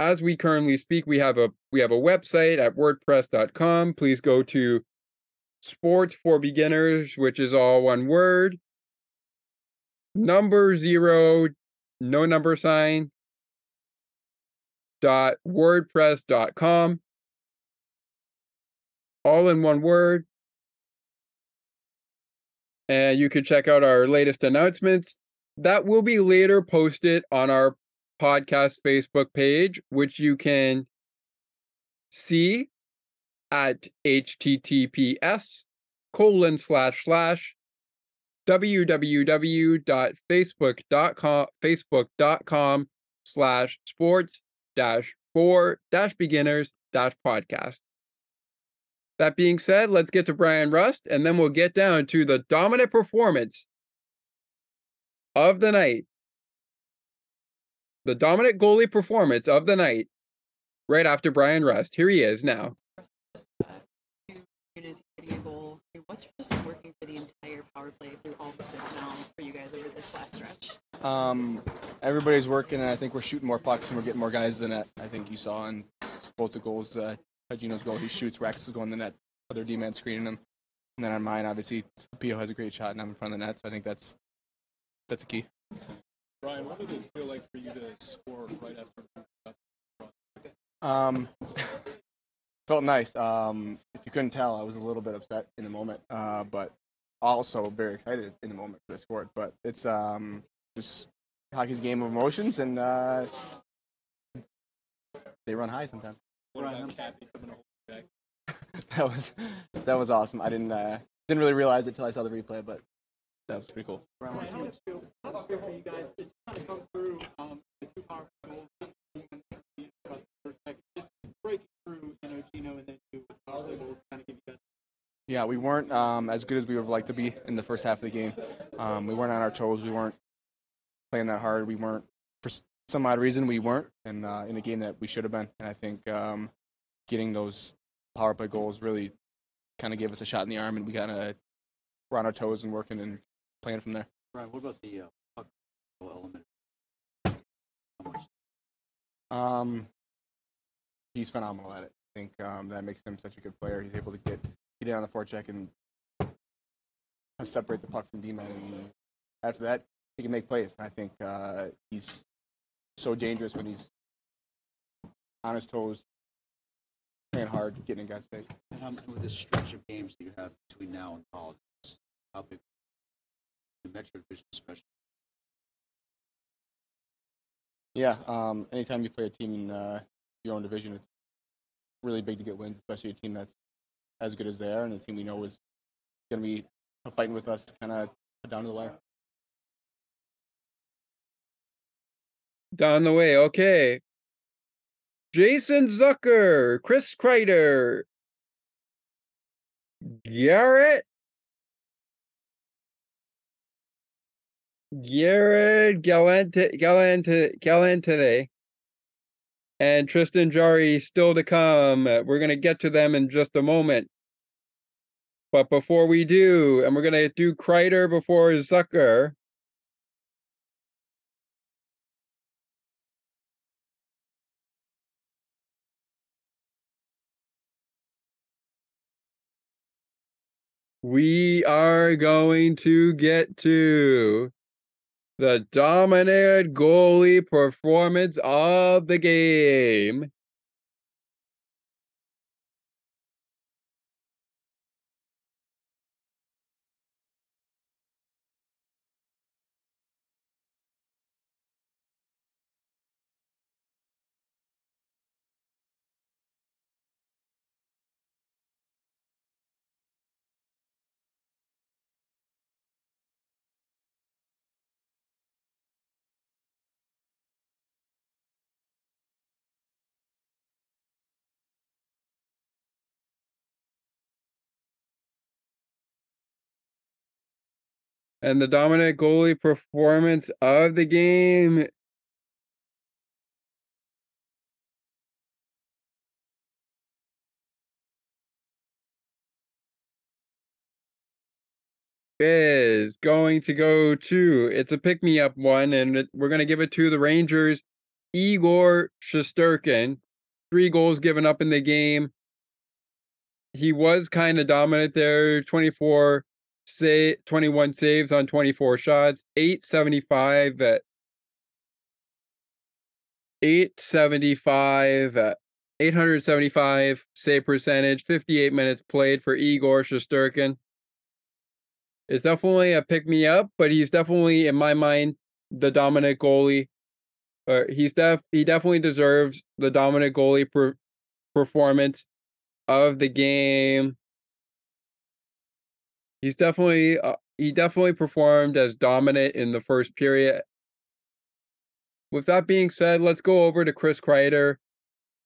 As we currently speak, we have a we have a website at wordpress.com. Please go to sports for beginners, which is all one word. Number zero, no number sign. Dot wordpress.com all in one word. And you can check out our latest announcements. That will be later posted on our podcast Facebook page, which you can see at https colon slash slash www.facebook.com facebook.com slash sports dash for dash beginners dash podcast that being said, let's get to Bryan Rust, and then we'll get down to the dominant performance of the night. The dominant goalie performance of the night right after Bryan Rust. Here he is now. What's just working for the entire power play through all the personnel for you guys over this last stretch? Um, everybody's working, and I think we're shooting more pucks and we're getting more guys than that. I think you saw in both the goals. Uh, Geno's goal, he shoots. Rex is going to the net. Other D man screening him, and then on mine, obviously, P.O. has a great shot, and I'm in front of the net. So I think that's that's a key. Bryan, what did it feel like for you to score right after? Um, felt nice. Um, if you couldn't tell, I was a little bit upset in the moment, uh, but also very excited in the moment that I scored. But it's um, just hockey's game of emotions, and uh, they run high sometimes. What about Cappy coming to back? that was that was awesome. I didn't uh, didn't really realize it until I saw the replay, but that was pretty cool. How much feel feel for you guys to kind of come through um, the two power goals, about the first second, just breaking through, you know, Geno and then two power play goals, kind of give you guys. Yeah, we weren't um, as good as we would have liked to be in the first half of the game. Um, we weren't on our toes. We weren't playing that hard. We weren't, for some odd reason, we weren't in, uh, in the game that we should have been. And I think um, getting those power play goals really kind of gave us a shot in the arm, and we kind of were on our toes and working and playing from there. Bryan, what about the uh, puck element? Um, he's phenomenal at it. I think um, that makes him such a good player. He's able to get get in on the forecheck and separate the puck from D-man, and after that, he can make plays. And I think uh, he's so dangerous when he's on his toes, playing hard, getting in guys' face. And um, with this stretch of games that you have between now and college, how big the Metro Division especially? Yeah, um, anytime you play a team in uh, your own division, it's really big to get wins, especially a team that's as good as they are, and the team we know is going to be fighting with us kind of down to the wire. Down the way, okay. Jason Zucker, Chris Kreider, Garrett, Garrett Galante, Galante, Galante, and Tristan Jarry still to come. We're gonna get to them in just a moment. But before we do, and we're gonna do Kreider before Zucker. we are going to get to the dominant goalie performance of the game. And the dominant goalie performance of the game is going to go to it's a pick me up one, and we're going to give it to the Rangers. Igor Shesterkin, three goals given up in the game. He was kind of dominant there 24 say 21 saves on 24 shots, 875 at 875 at 875 save percentage, 58 minutes played for Igor Shesterkin. It's definitely a pick me up, but he's definitely in my mind the dominant goalie. Uh, he's def he definitely deserves the dominant goalie per- performance of the game. He's definitely uh, he definitely performed as dominant in the first period. With that being said, let's go over to Chris Kreider,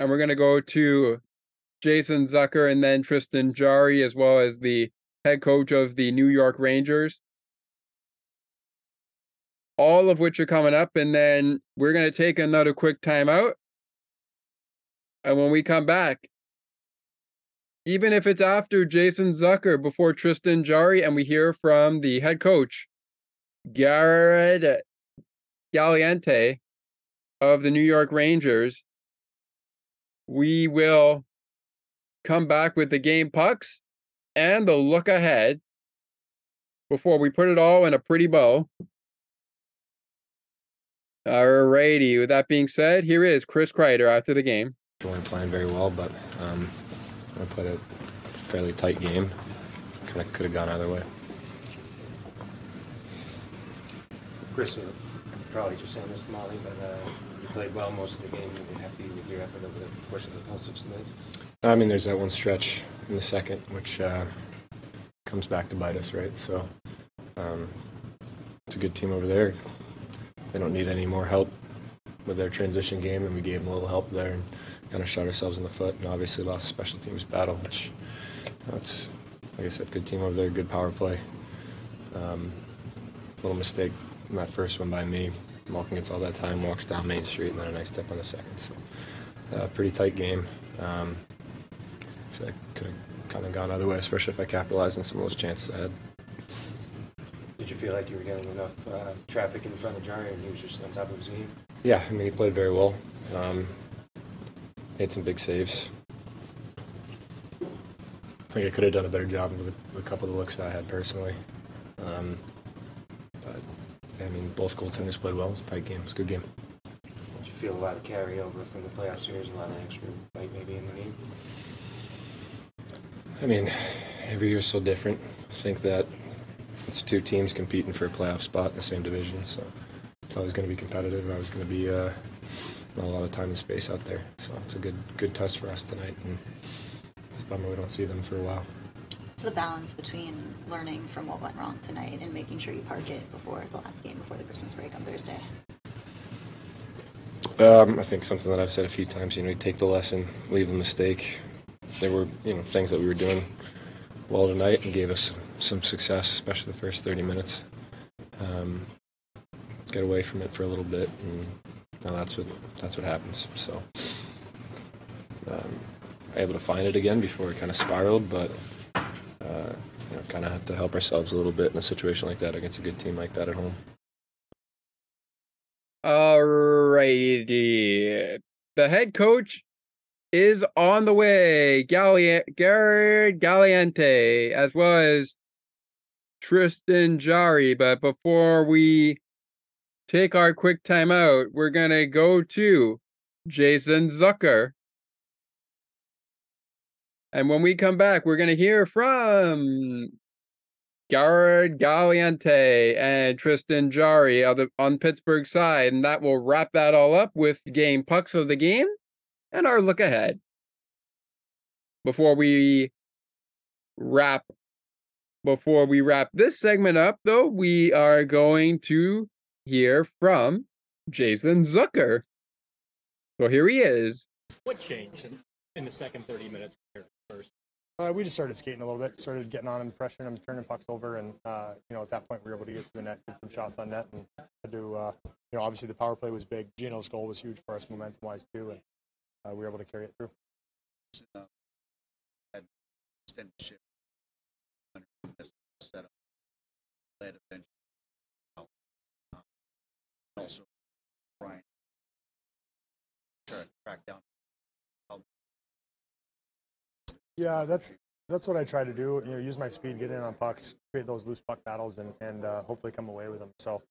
and we're gonna go to Jason Zucker and then Tristan Jarry, as well as the head coach of the New York Rangers. All of which are coming up, and then we're gonna take another quick timeout. And when we come back, even if it's after Jason Zucker before Tristan Jarry, and we hear from the head coach, Garrett Galliente of the New York Rangers, we will come back with the game pucks and the look ahead before we put it all in a pretty bow. Alrighty, with that being said, here is Chris Kreider after the game. We weren't playing very well, but um, I played a fairly tight game. Kind of could have gone either way. Chris, probably just saying this to Molly, but uh, you played well most of the game. You're happy with your effort over the course of the whole 60 minutes. I mean, there's that one stretch in the second, which uh, comes back to bite us, right? So um, it's a good team over there. They don't need any more help with their transition game, and we gave them a little help there and kind of shot ourselves in the foot. And obviously lost a special teams battle, which you know, like I said, good team over there, good power play. Um, little mistake in that first one by me. Malkin gets all that time, walks down Main Street, and then a nice step on the second. So uh, pretty tight game. Um, I feel like could have kind of gone either way, especially if I capitalized on some of those chances I had. Did you feel like you were getting enough uh, traffic in front of Jarry and he was just on top of his game? Yeah, I mean he played very well. Um, made some big saves. I think I could have done a better job with a, couple of the looks that I had personally. Um, but I mean, both goaltenders played well. It was a tight game. It was a good game. Did you feel a lot of carryover from the playoff series, a lot of extra fight maybe in the game? I mean, every year's so different. I think that it's two teams competing for a playoff spot in the same division, so it's always going to be competitive. Always going to be uh, not a lot of time and space out there. So it's a good good test for us tonight, and it's a bummer we don't see them for a while. It's the balance between learning from what went wrong tonight and making sure you park it before the last game, before the Christmas break on Thursday. Um, I think something that I've said a few times. You know, you take the lesson, leave the mistake. There were you know things that we were doing well tonight and gave us some success, especially the first 30 minutes. Um, get away from it for a little bit, and now that's what that's what happens. So, um, able to find it again before it kind of spiraled, but uh, you know, kind of have to help ourselves a little bit in a situation like that against a good team like that at home. Alrighty. The head coach is on the way. Galli- Garrett Galliente, as well as Tristan Jarry. But before we take our quick time out, we're going to go to Jason Zucker. And when we come back, we're going to hear from Garrett Galliente and Tristan Jarry on the on Pittsburgh side, and that will wrap that all up with game pucks of the game and our look ahead. Before we wrap before we wrap this segment up, though, we are going to hear from Jason Zucker. So here he is. What changed in, in the second 30 minutes compared first? Uh, we just started skating a little bit, started getting on in pressure and turning pucks over, and uh, you know at that point we were able to get to the net, get some shots on net, and do uh, you know obviously the power play was big. Geno's goal was huge for us momentum wise too, and uh, we were able to carry it through. Also, Bryan. Try to track down. Yeah, that's that's what I try to do. You know, use my speed, get in on pucks, create those loose puck battles, and and uh, hopefully come away with them. So,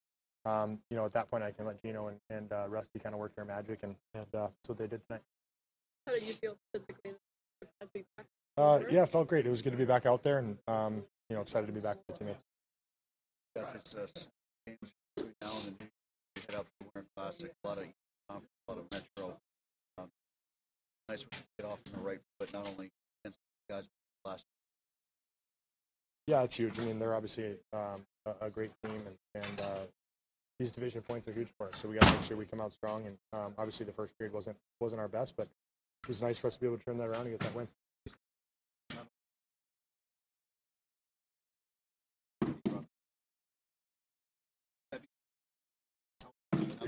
um, you know, at that point, I can let Geno and, and uh, Rusty kind of work their magic, and, and uh, that's what they did tonight. How did you feel physically as we practiced? Uh, yeah, it felt great. It was good to be back out there, and um, you know, excited to be back with the teammates. Head out the Winter Classic. A lot of a lot of Metro. Um, nice to get off on the right foot, not only against guys last. Yeah, it's huge. I mean, they're obviously um, a, a great team, and, and uh, these division points are huge for us. So we got to make sure we come out strong. And um, obviously, the first period wasn't wasn't our best, but it was nice for us to be able to turn that around and get that win.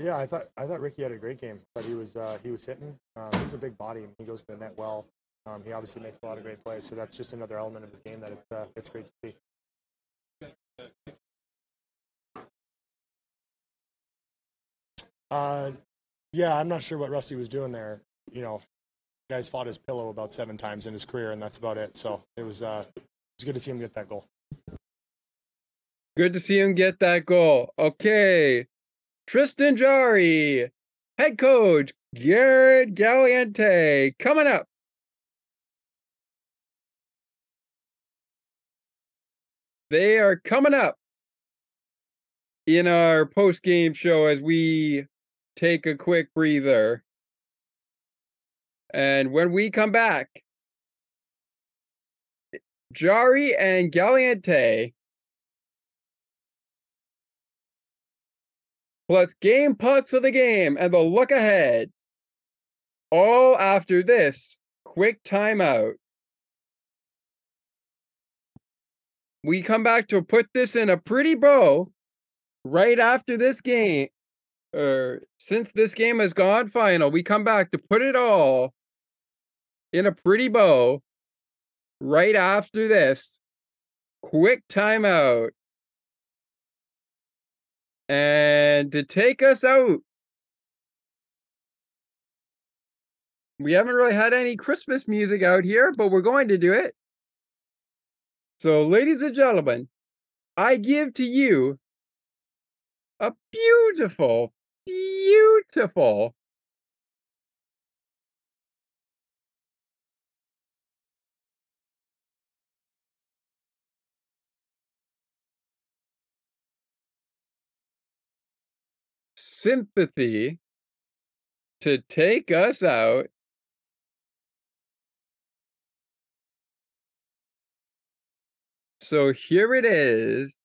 Yeah, I thought I thought Ricky had a great game. But he was uh, he was hitting. Um, he's a big body. He goes to the net well. Um, he obviously makes a lot of great plays. So that's just another element of his game that it's uh, it's great to see. Uh, yeah, I'm not sure what Rusty was doing there. You know, guy's fought his pillow about seven times in his career, and that's about it. So it was uh, it was good to see him get that goal. Good to see him get that goal. Okay. Tristan Jarry, head coach Garrett Galliente coming up. They are coming up in our post game show as we take a quick breather. And when we come back, Jarry and Galliente plus game putts of the game and the look ahead. All after this quick timeout. We come back to put this in a pretty bow right after this game. Or since this game has gone final, we come back to put it all in a pretty bow right after this quick timeout. And to take us out, we haven't really had any Christmas music out here, but we're going to do it. So, ladies and gentlemen, I give to you a beautiful, beautiful sympathy to take us out. So here it is.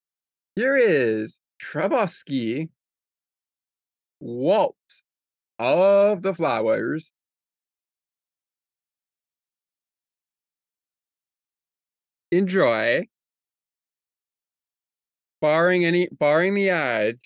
Here is Trubosky Waltz of the Flowers. Enjoy. Barring any barring the ads.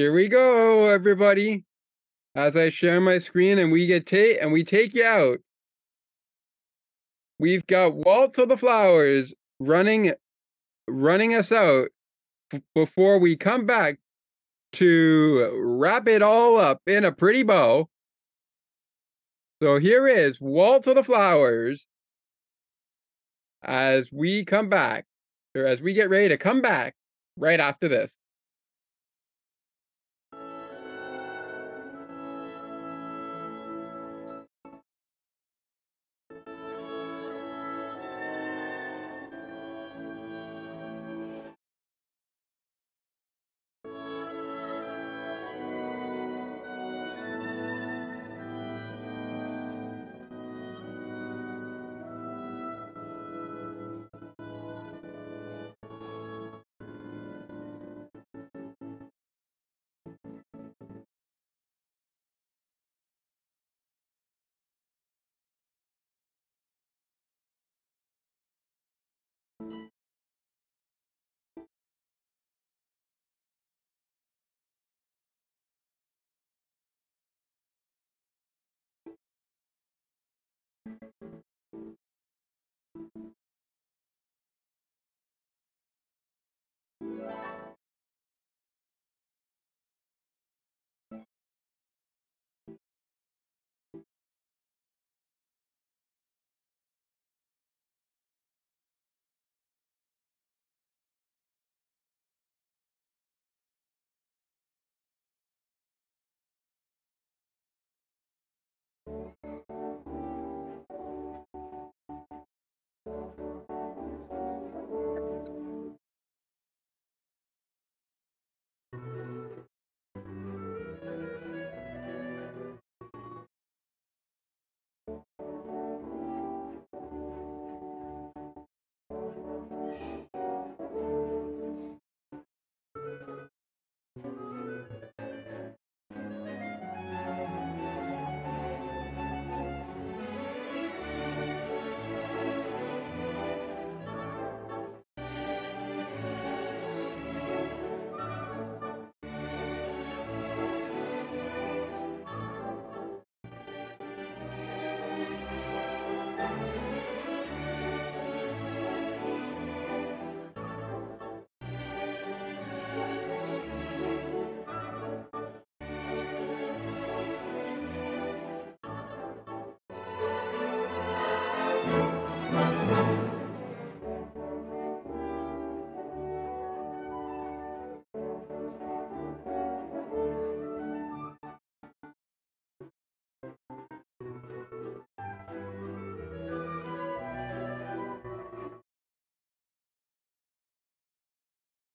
Here we go, everybody. As I share my screen and we get take and we take you out. We've got Waltz of the Flowers running running us out before we come back to wrap it all up in a pretty bow. So here is Waltz of the Flowers as we come back, or as we get ready to come back right after this.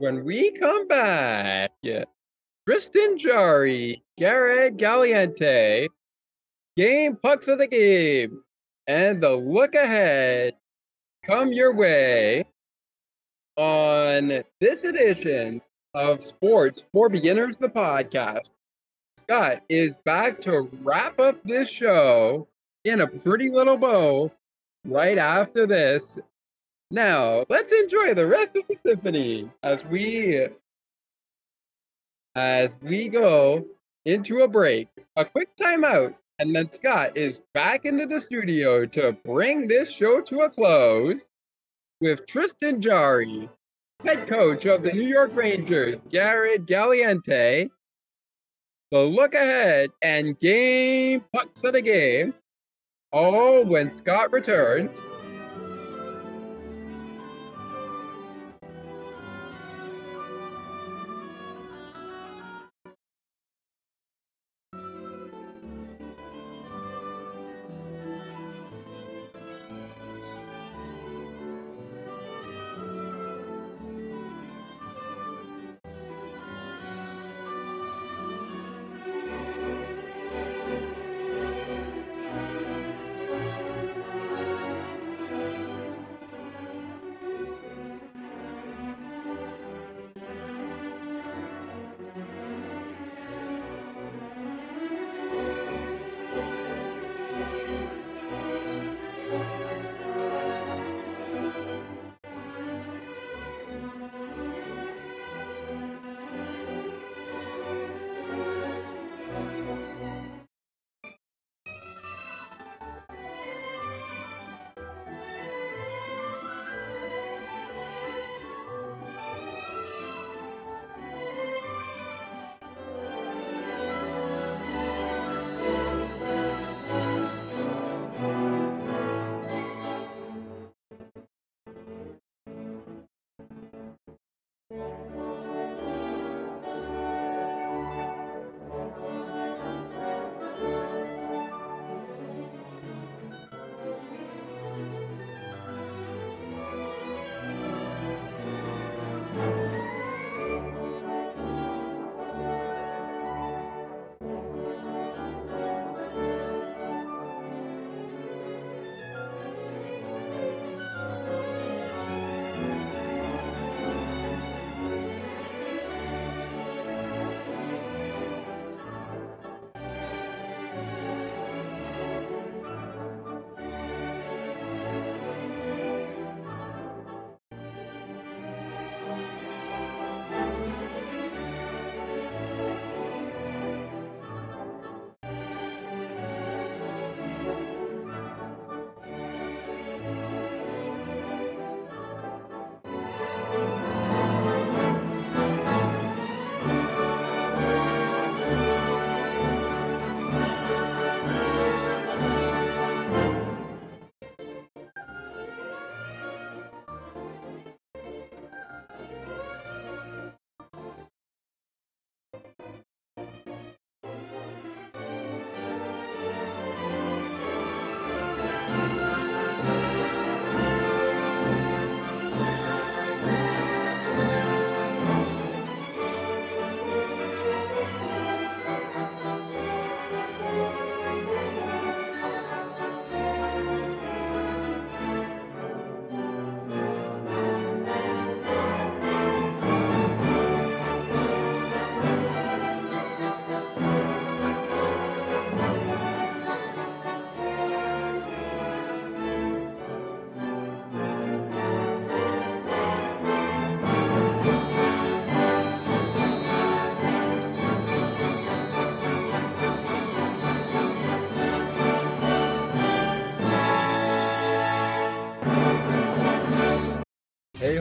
When we come back, Tristan Jarry, Gerard Gallant, game pucks of the game, and the look ahead come your way on this edition of Sports for Beginners, the podcast. Scott is back to wrap up this show in a pretty little bow right after this. Now, let's enjoy the rest of the symphony as we as we go into a break, a quick timeout, and then Scott is back into the studio to bring this show to a close with Tristan Jarry, head coach of the New York Rangers, Gerard Gallant, the look ahead and game pucks of the game. All when Scott returns.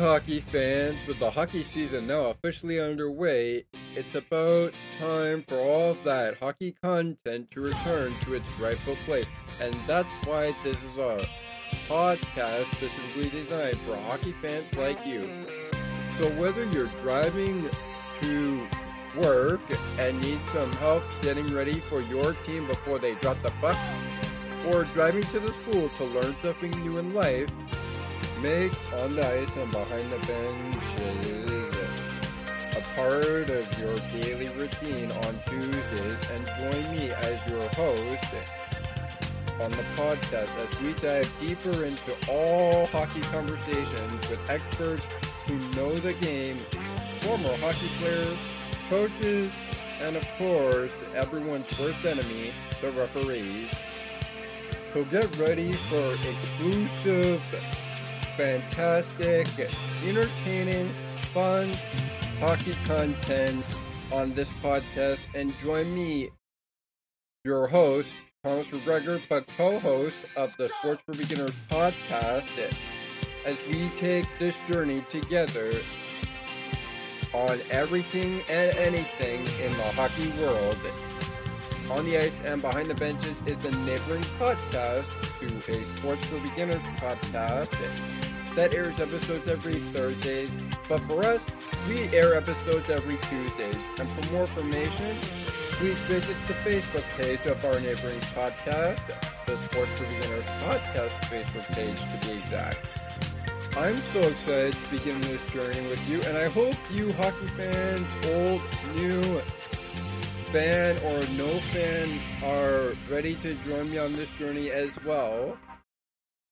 Hockey fans, with the hockey season now officially underway, it's about time for all that hockey content to return to its rightful place. And that's why this is a podcast specifically designed for hockey fans like you. So, whether you're driving to work and need some help getting ready for your team before they drop the puck, or driving to the school to learn something new in life, Makes on the ice and behind the benches. A part of your daily routine on Tuesdays and join me as your host on the podcast as we dive deeper into all hockey conversations with experts who know the game, former hockey players, coaches, and of course, everyone's worst enemy, the referees. So get ready for exclusive, fantastic, entertaining, fun hockey content on this podcast and join me, your host, Thomas McGregor, but co-host of the Sports for Beginners podcast as we take this journey together on everything and anything in the hockey world. On the Ice and Behind the Benches is the neighboring podcast to a Sports for Beginners podcast that airs episodes every Thursdays. But for us, we air episodes every Tuesdays. And for more information, please visit the Facebook page of our neighboring podcast, the Sports for Beginners podcast Facebook page to be exact. I'm so excited to begin this journey with you, and I hope you hockey fans, old, new, fan or no fan, are ready to join me on this journey as well.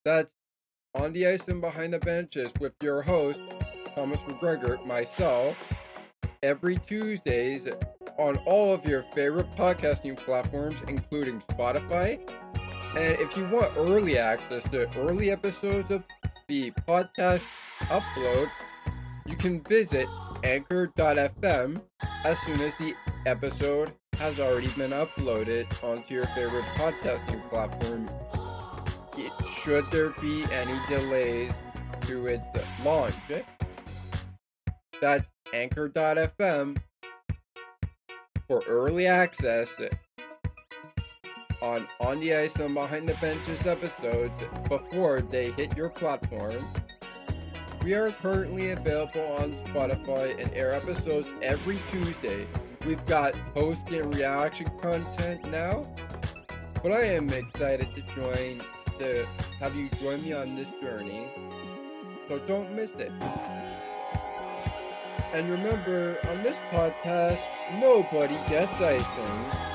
That's on the ice and behind the benches with your host, Thomas McGregor, myself, every Tuesdays on all of your favorite podcasting platforms, including Spotify. And if you want early access to early episodes of the podcast upload, you can visit anchor.fm as soon as the episode has already been uploaded onto your favorite podcasting platform. It, should there be any delays to its launch, that's anchor.fm for early access on On the Ice and Behind the Benches episodes before they hit your platform. We are currently available on Spotify and air episodes every Tuesday. We've got post and reaction content now, but I am excited to join to have you join me on this journey. So don't miss it. And remember, on this podcast, nobody gets icing.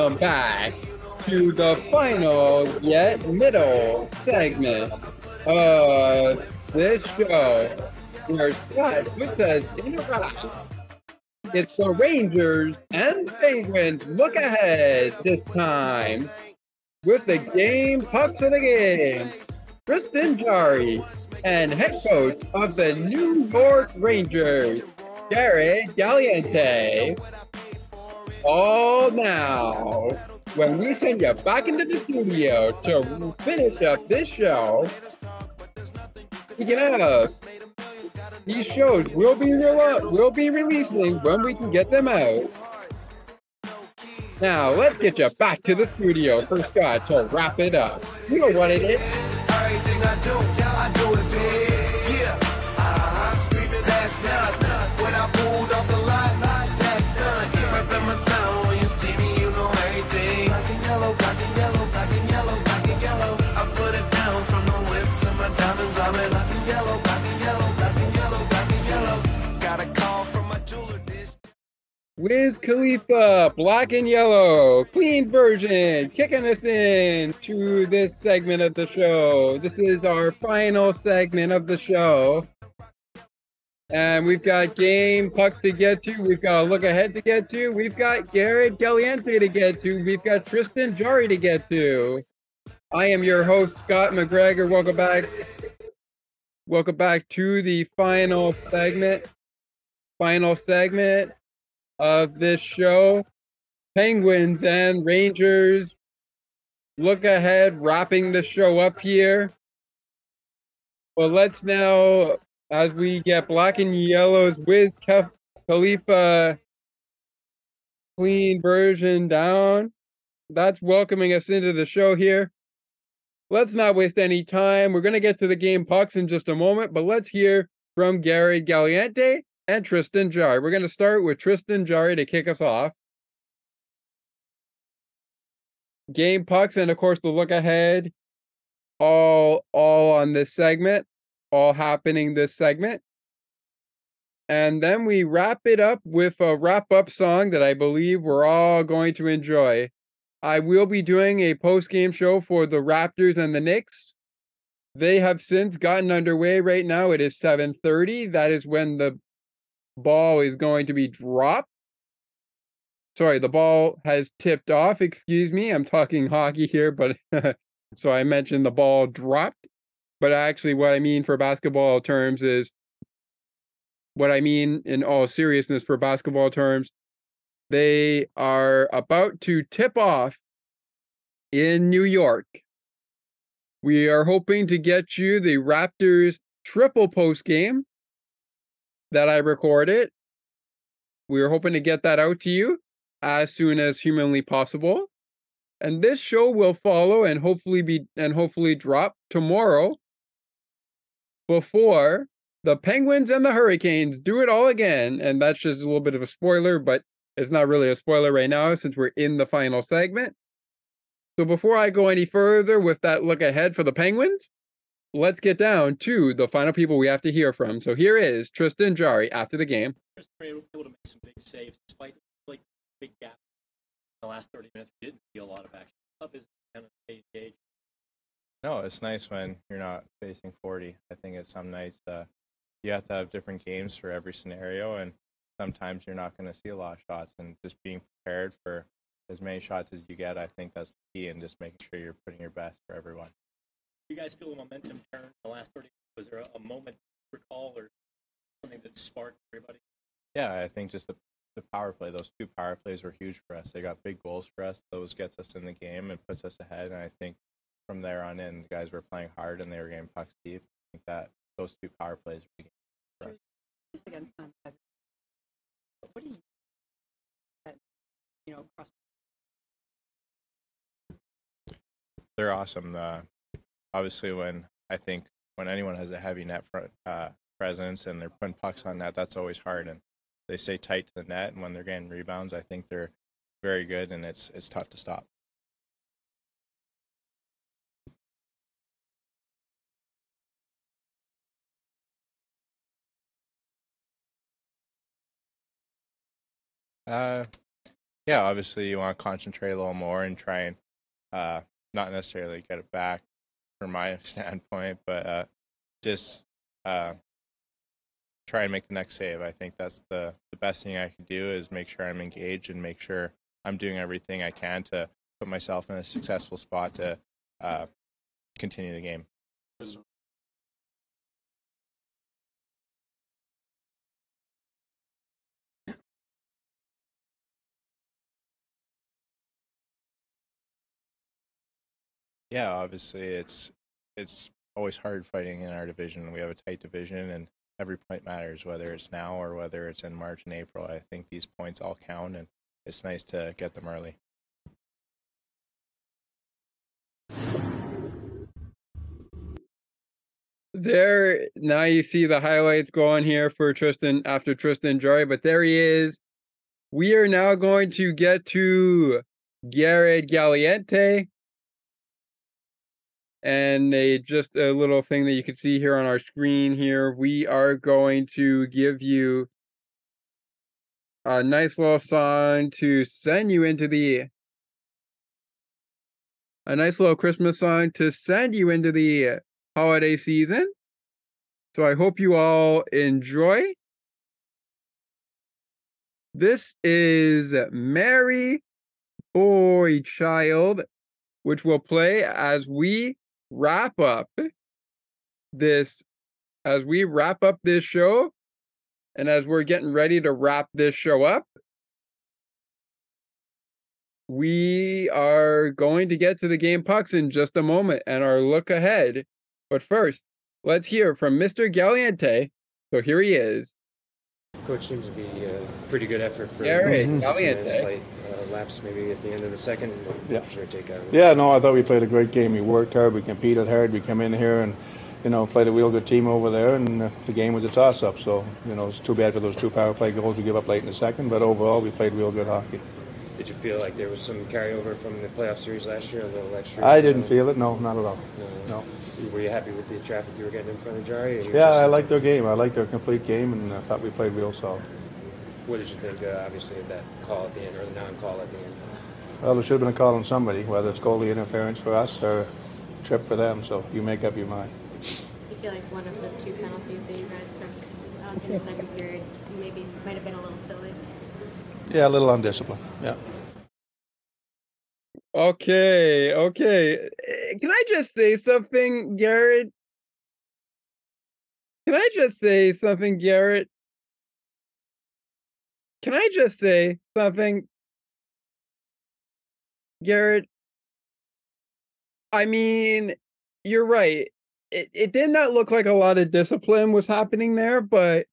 Welcome back to the final yet middle segment of this show where Scott puts us in a. It's the Rangers and Penguins look ahead this time with the game pucks of the game. Tristan Jarry and head coach of the New York Rangers, Gerard Gallant. All now, when we send you back into the studio to finish up this show, speaking of, these shows will be re- will be releasing when we can get them out. Now, let's get you back to the studio for Scott to wrap it up. You know what it is. Wiz Khalifa, black and yellow, clean version, kicking us in to this segment of the show. This is our final segment of the show. And we've got game pucks to get to. We've got a look ahead to get to. We've got Gerard Gallant to get to. We've got Tristan Jarry to get to. I am your host, Scott McGregor. Welcome back. Welcome back to the final segment. Final segment of this show. Penguins and Rangers. Look ahead, wrapping the show up here. But let's now, as we get black and yellow's Wiz Khaf- Khalifa clean version down, that's welcoming us into the show here. Let's not waste any time. We're going to get to the game pucks in just a moment, but let's hear from Gary Gallant and Tristan Jarry. We're going to start with Tristan Jarry to kick us off. Game pucks and of course the look ahead all all on this segment, all happening this segment. And then we wrap it up with a wrap up song that I believe we're all going to enjoy. I will be doing a post game show for the Raptors and the Knicks. They have since gotten underway right now. It is 7:30. That is when the ball is going to be dropped. Sorry, the ball has tipped off. Excuse me. I'm talking hockey here, but so I mentioned the ball dropped. But actually, what I mean for basketball terms is what I mean in all seriousness for basketball terms, they are about to tip off in New York. We are hoping to get you the Raptors triple post game that I recorded. We are hoping to get that out to you as soon as humanly possible. And this show will follow and hopefully be and hopefully drop tomorrow before the Penguins and the Hurricanes do it all again. And that's just a little bit of a spoiler, but it's not really a spoiler right now since we're in the final segment. So before I go any further with that look ahead for the Penguins, let's get down to the final people we have to hear from. So here is Tristan Jarry after the game. Able to make some big saves despite like big gap in the last 30 minutes. We didn't see a lot of action. Up is kind of engaged. No, it's nice when you're not facing 40. I think it's some nights uh, you have to have different games for every scenario, and sometimes you're not going to see a lot of shots. And just being prepared for as many shots as you get, I think that's the key, and just making sure you're putting your best for everyone. Do you guys feel a momentum turn in the last 30 Was there a, a moment you recall or something that sparked everybody? Yeah, I think just the the power play, those two power plays were huge for us. They got big goals for us. Those gets us in the game and puts us ahead. And I think from there on in, the guys were playing hard and they were getting pucks deep. I think that those two power plays were huge for us. just against them. What do you, that, you know, cross They're awesome. Uh, obviously, when I think when anyone has a heavy net front uh, presence and they're putting pucks on net, that's always hard. And they stay tight to the net. And when they're getting rebounds, I think they're very good and it's it's tough to stop. Uh, yeah, obviously you want to concentrate a little more and try and uh, not necessarily get it back from my standpoint, but uh, just uh, try and make the next save. I think that's the, the best thing I can do is make sure I'm engaged and make sure I'm doing everything I can to put myself in a successful spot to uh, continue the game. Yeah, obviously it's it's always hard fighting in our division. We have a tight division, and every point matters, whether it's now or whether it's in March and April. I think these points all count, and it's nice to get them early. There now you see the highlights going here for Tristan after Tristan Joy, but there he is. We are now going to get to Gerard Gallant. And a just a little thing that you can see here on our screen here. We are going to give you a nice little song to send you into the a nice little Christmas song to send you into the holiday season. So I hope you all enjoy. This is Merry Boy Child, which will play as we wrap up this as we wrap up this show and as we're getting ready to wrap this show up we are going to get to the game pucks in just a moment and our look ahead but first let's hear from Mr. Gallant. So here he is. Coach seems to be a pretty good effort for Garrett six minutes Gallant. late. Uh, laps maybe at the end of the second. Yeah. Sure take out. Yeah, no, I thought we played a great game. We worked hard, we competed hard, we come in here and, you know, played a real good team over there, and uh, the game was a toss-up. So, you know, it's too bad for those two power play goals we give up late in the second, but overall we played real good hockey. Did you feel like there was some carryover from the playoff series last year, a little extra? I didn't feel it, no, not at all. No. Were you happy with the traffic you were getting in front of Jarry? or Yeah, I liked their game. I liked their complete game, and I thought we played real solid. What did you think, uh, obviously, of that call at the end or the non-call at the end? Well, there should have been a call on somebody, whether it's goalie interference for us or trip for them. So you make up your mind. I feel like one of the two penalties that you guys took um, in the second period maybe might have been a little silly. Yeah, a little undisciplined. Yeah. Okay, okay. Eh, Can I just say something, Garrett? Can I just say something, Garrett? Can I just say something, Garrett? I mean, you're right. It it did not look like a lot of discipline was happening there, but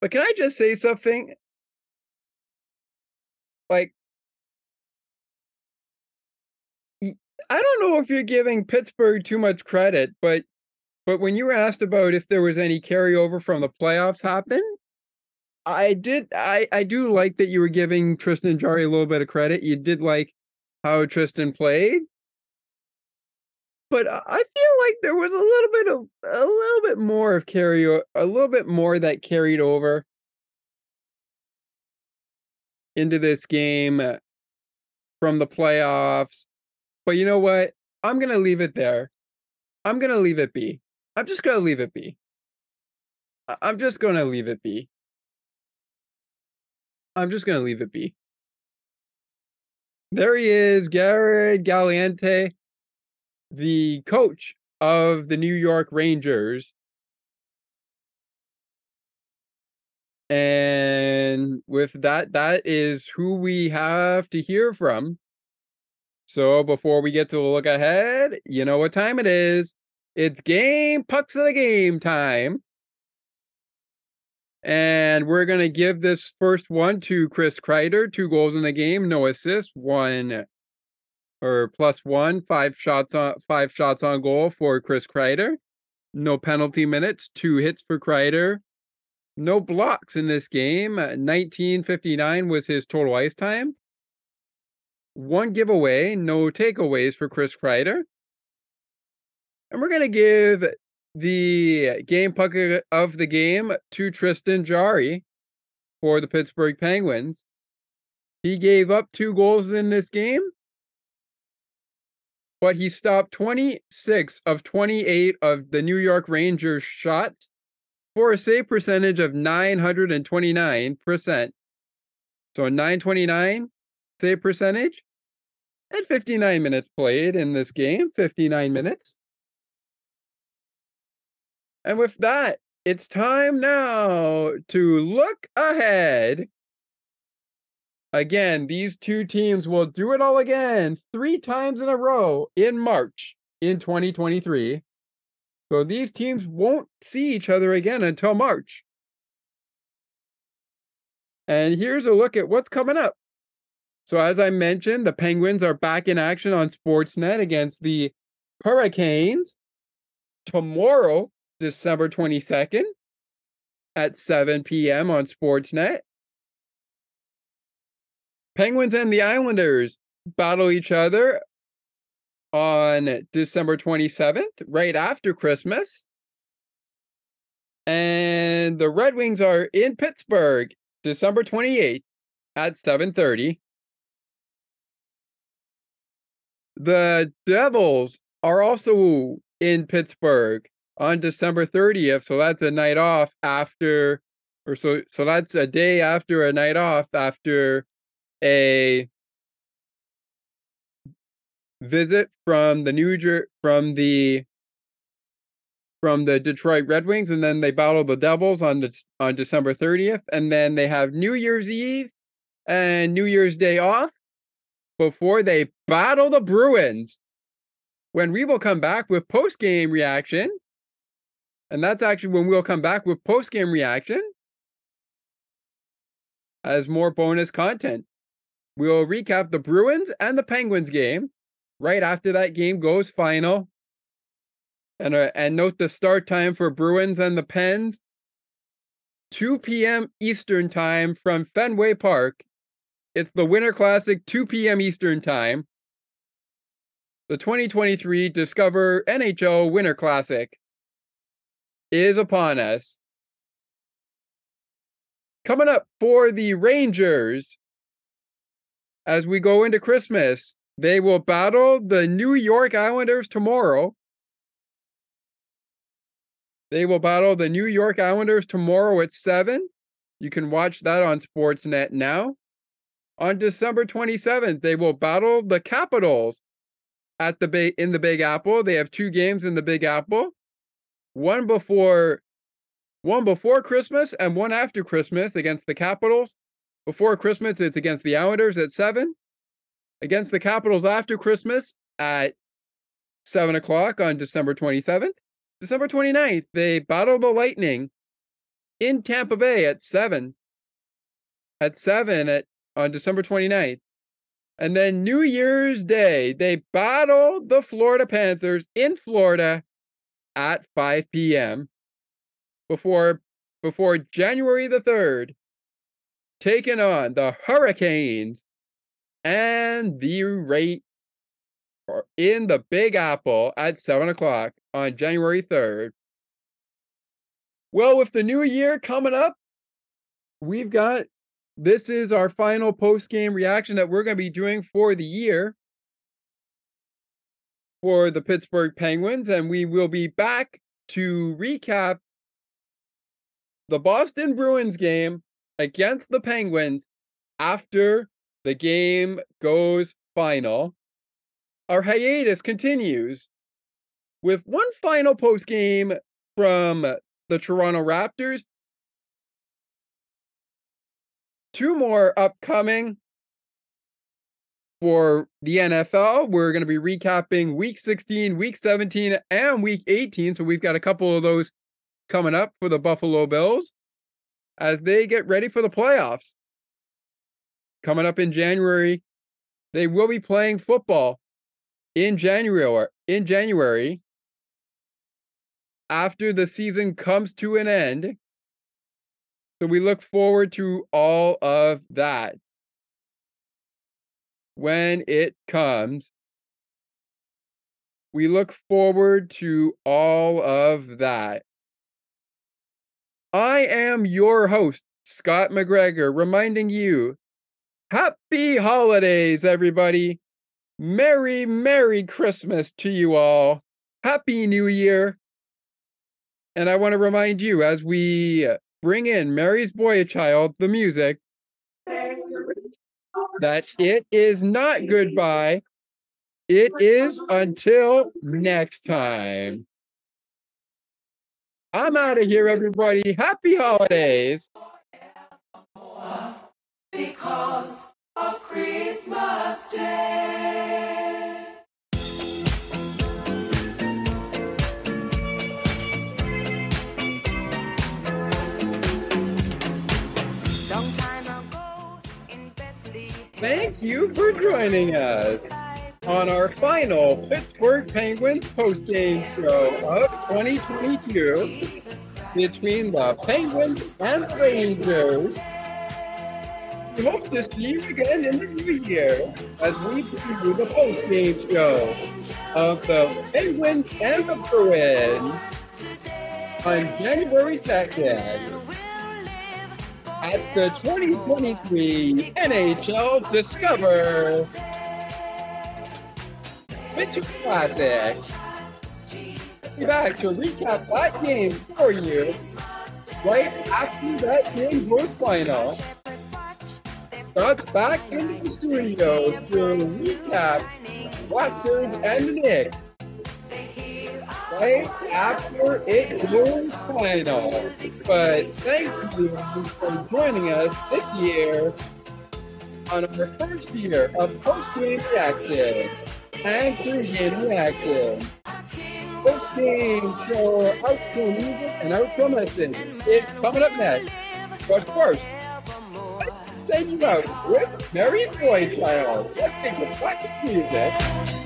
but can I just say something? Like I don't know if you're giving Pittsburgh too much credit, but but when you were asked about if there was any carryover from the playoffs happen, I did I I do like that you were giving Tristan Jarry a little bit of credit. You did like how Tristan played. But I feel like there was a little bit of a little bit more of carry a little bit more that carried over into this game uh, from the playoffs. But you know what? I'm going to leave it there. I'm going to leave it be. I'm just going to leave it be. I'm just going to leave it be. I'm just going to leave it be. There he is, Gerard Gallant, the coach of the New York Rangers. And with that, that is who we have to hear from. So before we get to look ahead, you know what time it is. It's game pucks of the game time. And we're going to give this first one to Chris Kreider. Two goals in the game, no assists, one or plus one, five shots on five shots on goal for Chris Kreider. No penalty minutes, two hits for Kreider. No blocks in this game. Uh, 1959 was his total ice time. One giveaway, no takeaways for Chris Kreider. And we're going to give the game puck of the game to Tristan Jarry for the Pittsburgh Penguins. He gave up two goals in this game, but he stopped 26 of 28 of the New York Rangers shots for a save percentage of 929%. So a 929 save percentage and 59 minutes played in this game, 59 minutes. And with that, it's time now to look ahead. Again, these two teams will do it all again three times in a row in March in 2023. So these teams won't see each other again until March. And here's a look at what's coming up. So, as I mentioned, the Penguins are back in action on Sportsnet against the Hurricanes tomorrow, December 22nd at 7 p.m. on Sportsnet. Penguins and the Islanders battle each other on December 27th, right after Christmas. And the Red Wings are in Pittsburgh, December 28th at 7:30. The Devils are also in Pittsburgh on December 30th, so that's a night off after or so so that's a day after a night off after a visit from the New Jer- from the from the Detroit Red Wings, and then they battle the Devils on Dec- on December 30th, and then they have New Year's Eve and New Year's Day off before they battle the Bruins when we will come back with post game reaction. And that's actually when we'll come back with post game reaction as more bonus content. We'll recap the Bruins and the Penguins game right after that game goes final. And, uh, and note the start time for Bruins and the Pens 2 p.m. Eastern time from Fenway Park. It's the Winter Classic, 2 p.m. Eastern time. The 2023 Discover NHL Winter Classic is upon us. Coming up for the Rangers as we go into Christmas, they will battle the New York Islanders tomorrow. They will battle the New York Islanders tomorrow at 7. You can watch that on Sportsnet now. On December 27th, they will battle the Capitals at the Bay in the Big Apple. They have two games in the Big Apple. One before one before Christmas and one after Christmas against the Capitals. Before Christmas, it's against the Islanders at 7. Against the Capitals after Christmas at 7 o'clock on December 27th. December 29th, they battle the Lightning in Tampa Bay at 7. At 7 at on December 29th. And then New Year's Day, they battle the Florida Panthers in Florida at 5 p.m. before before January the 3rd, taking on the Hurricanes and the rate in the Big Apple at 7 o'clock on January 3rd. Well, with the new year coming up, we've got this is our final post game reaction that we're going to be doing for the year for the Pittsburgh Penguins. And we will be back to recap the Boston Bruins game against the Penguins after the game goes final. Our hiatus continues with one final post game from the Toronto Raptors two more upcoming for the NFL. We're going to be recapping week 16, week 17, and week 18. So we've got a couple of those coming up for the Buffalo Bills as they get ready for the playoffs. Coming up in January, they will be playing football in January in January after the season comes to an end. So we look forward to all of that when it comes. We look forward to all of that. I am your host, Scott McGregor, reminding you happy holidays, everybody. Merry, Merry Christmas to you all. Happy New Year. And I want to remind you as we bring in Mary's Boy Child, the music, that it is not goodbye. It is until next time. I'm out of here, everybody. Happy holidays. Because of Christmas Day. Thank you for joining us on our final Pittsburgh Penguins postgame show of 2022 between the Penguins and Rangers. We hope to see you again in the new year as we preview the postgame show of the Penguins and the Bruins on January 2nd at the 2023 NHL Discover Winter Classic. Be back to recap that game for you right after that game goes final. Scott's back into the studio to recap Raptors and the Knicks right after it goes final. But thank you for joining us this year on our first year of post game reaction. and pregame reaction. Post game show outro music and outro message is coming up next. But first, send you out with Mary's voice file. Let's a bucket music.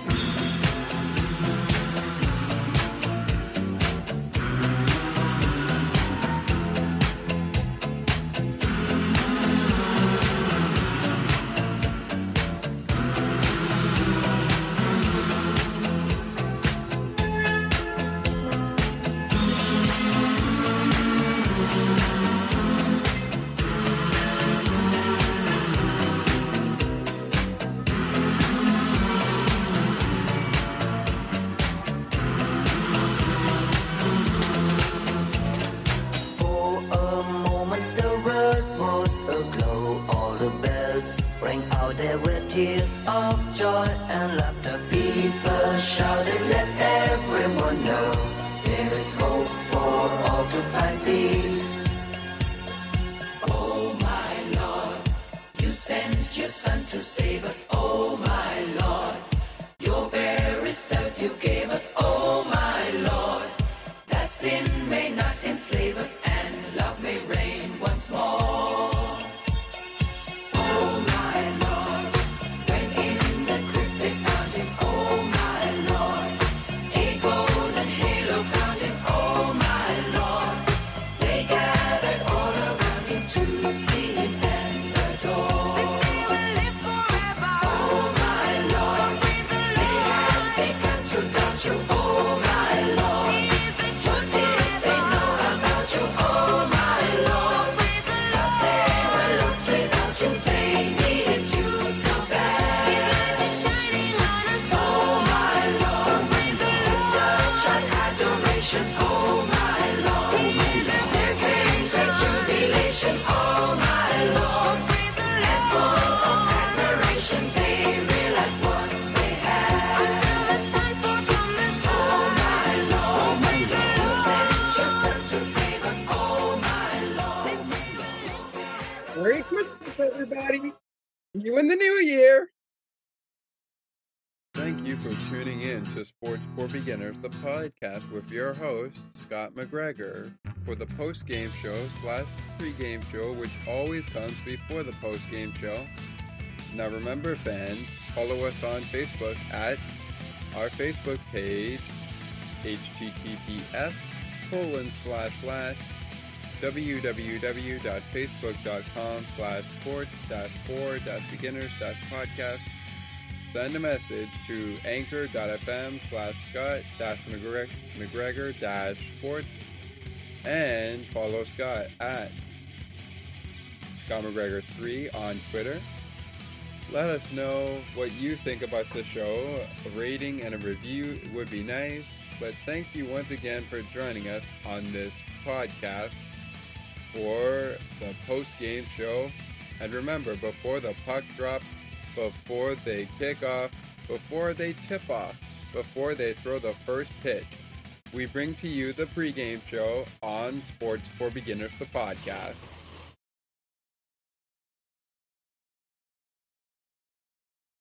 Beginners, the podcast with your host, Scott McGregor, for the post game show slash pre game show, which always comes before the post game show. Now, remember, fans, follow us on Facebook at our Facebook page, https colon slash slash www.facebook.com slash sports dash four dash beginners dash podcast. Send a message to anchor.fm slash Scott dash McGregor dash sports and follow Scott at Scott McGregor3 on Twitter. Let us know what you think about the show. A rating and a review would be nice. But thank you once again for joining us on this podcast for the post game show. And remember, before the puck drops, before they kick off, before they tip off, before they throw the first pitch, we bring to you the pregame show on Sports for Beginners, the podcast.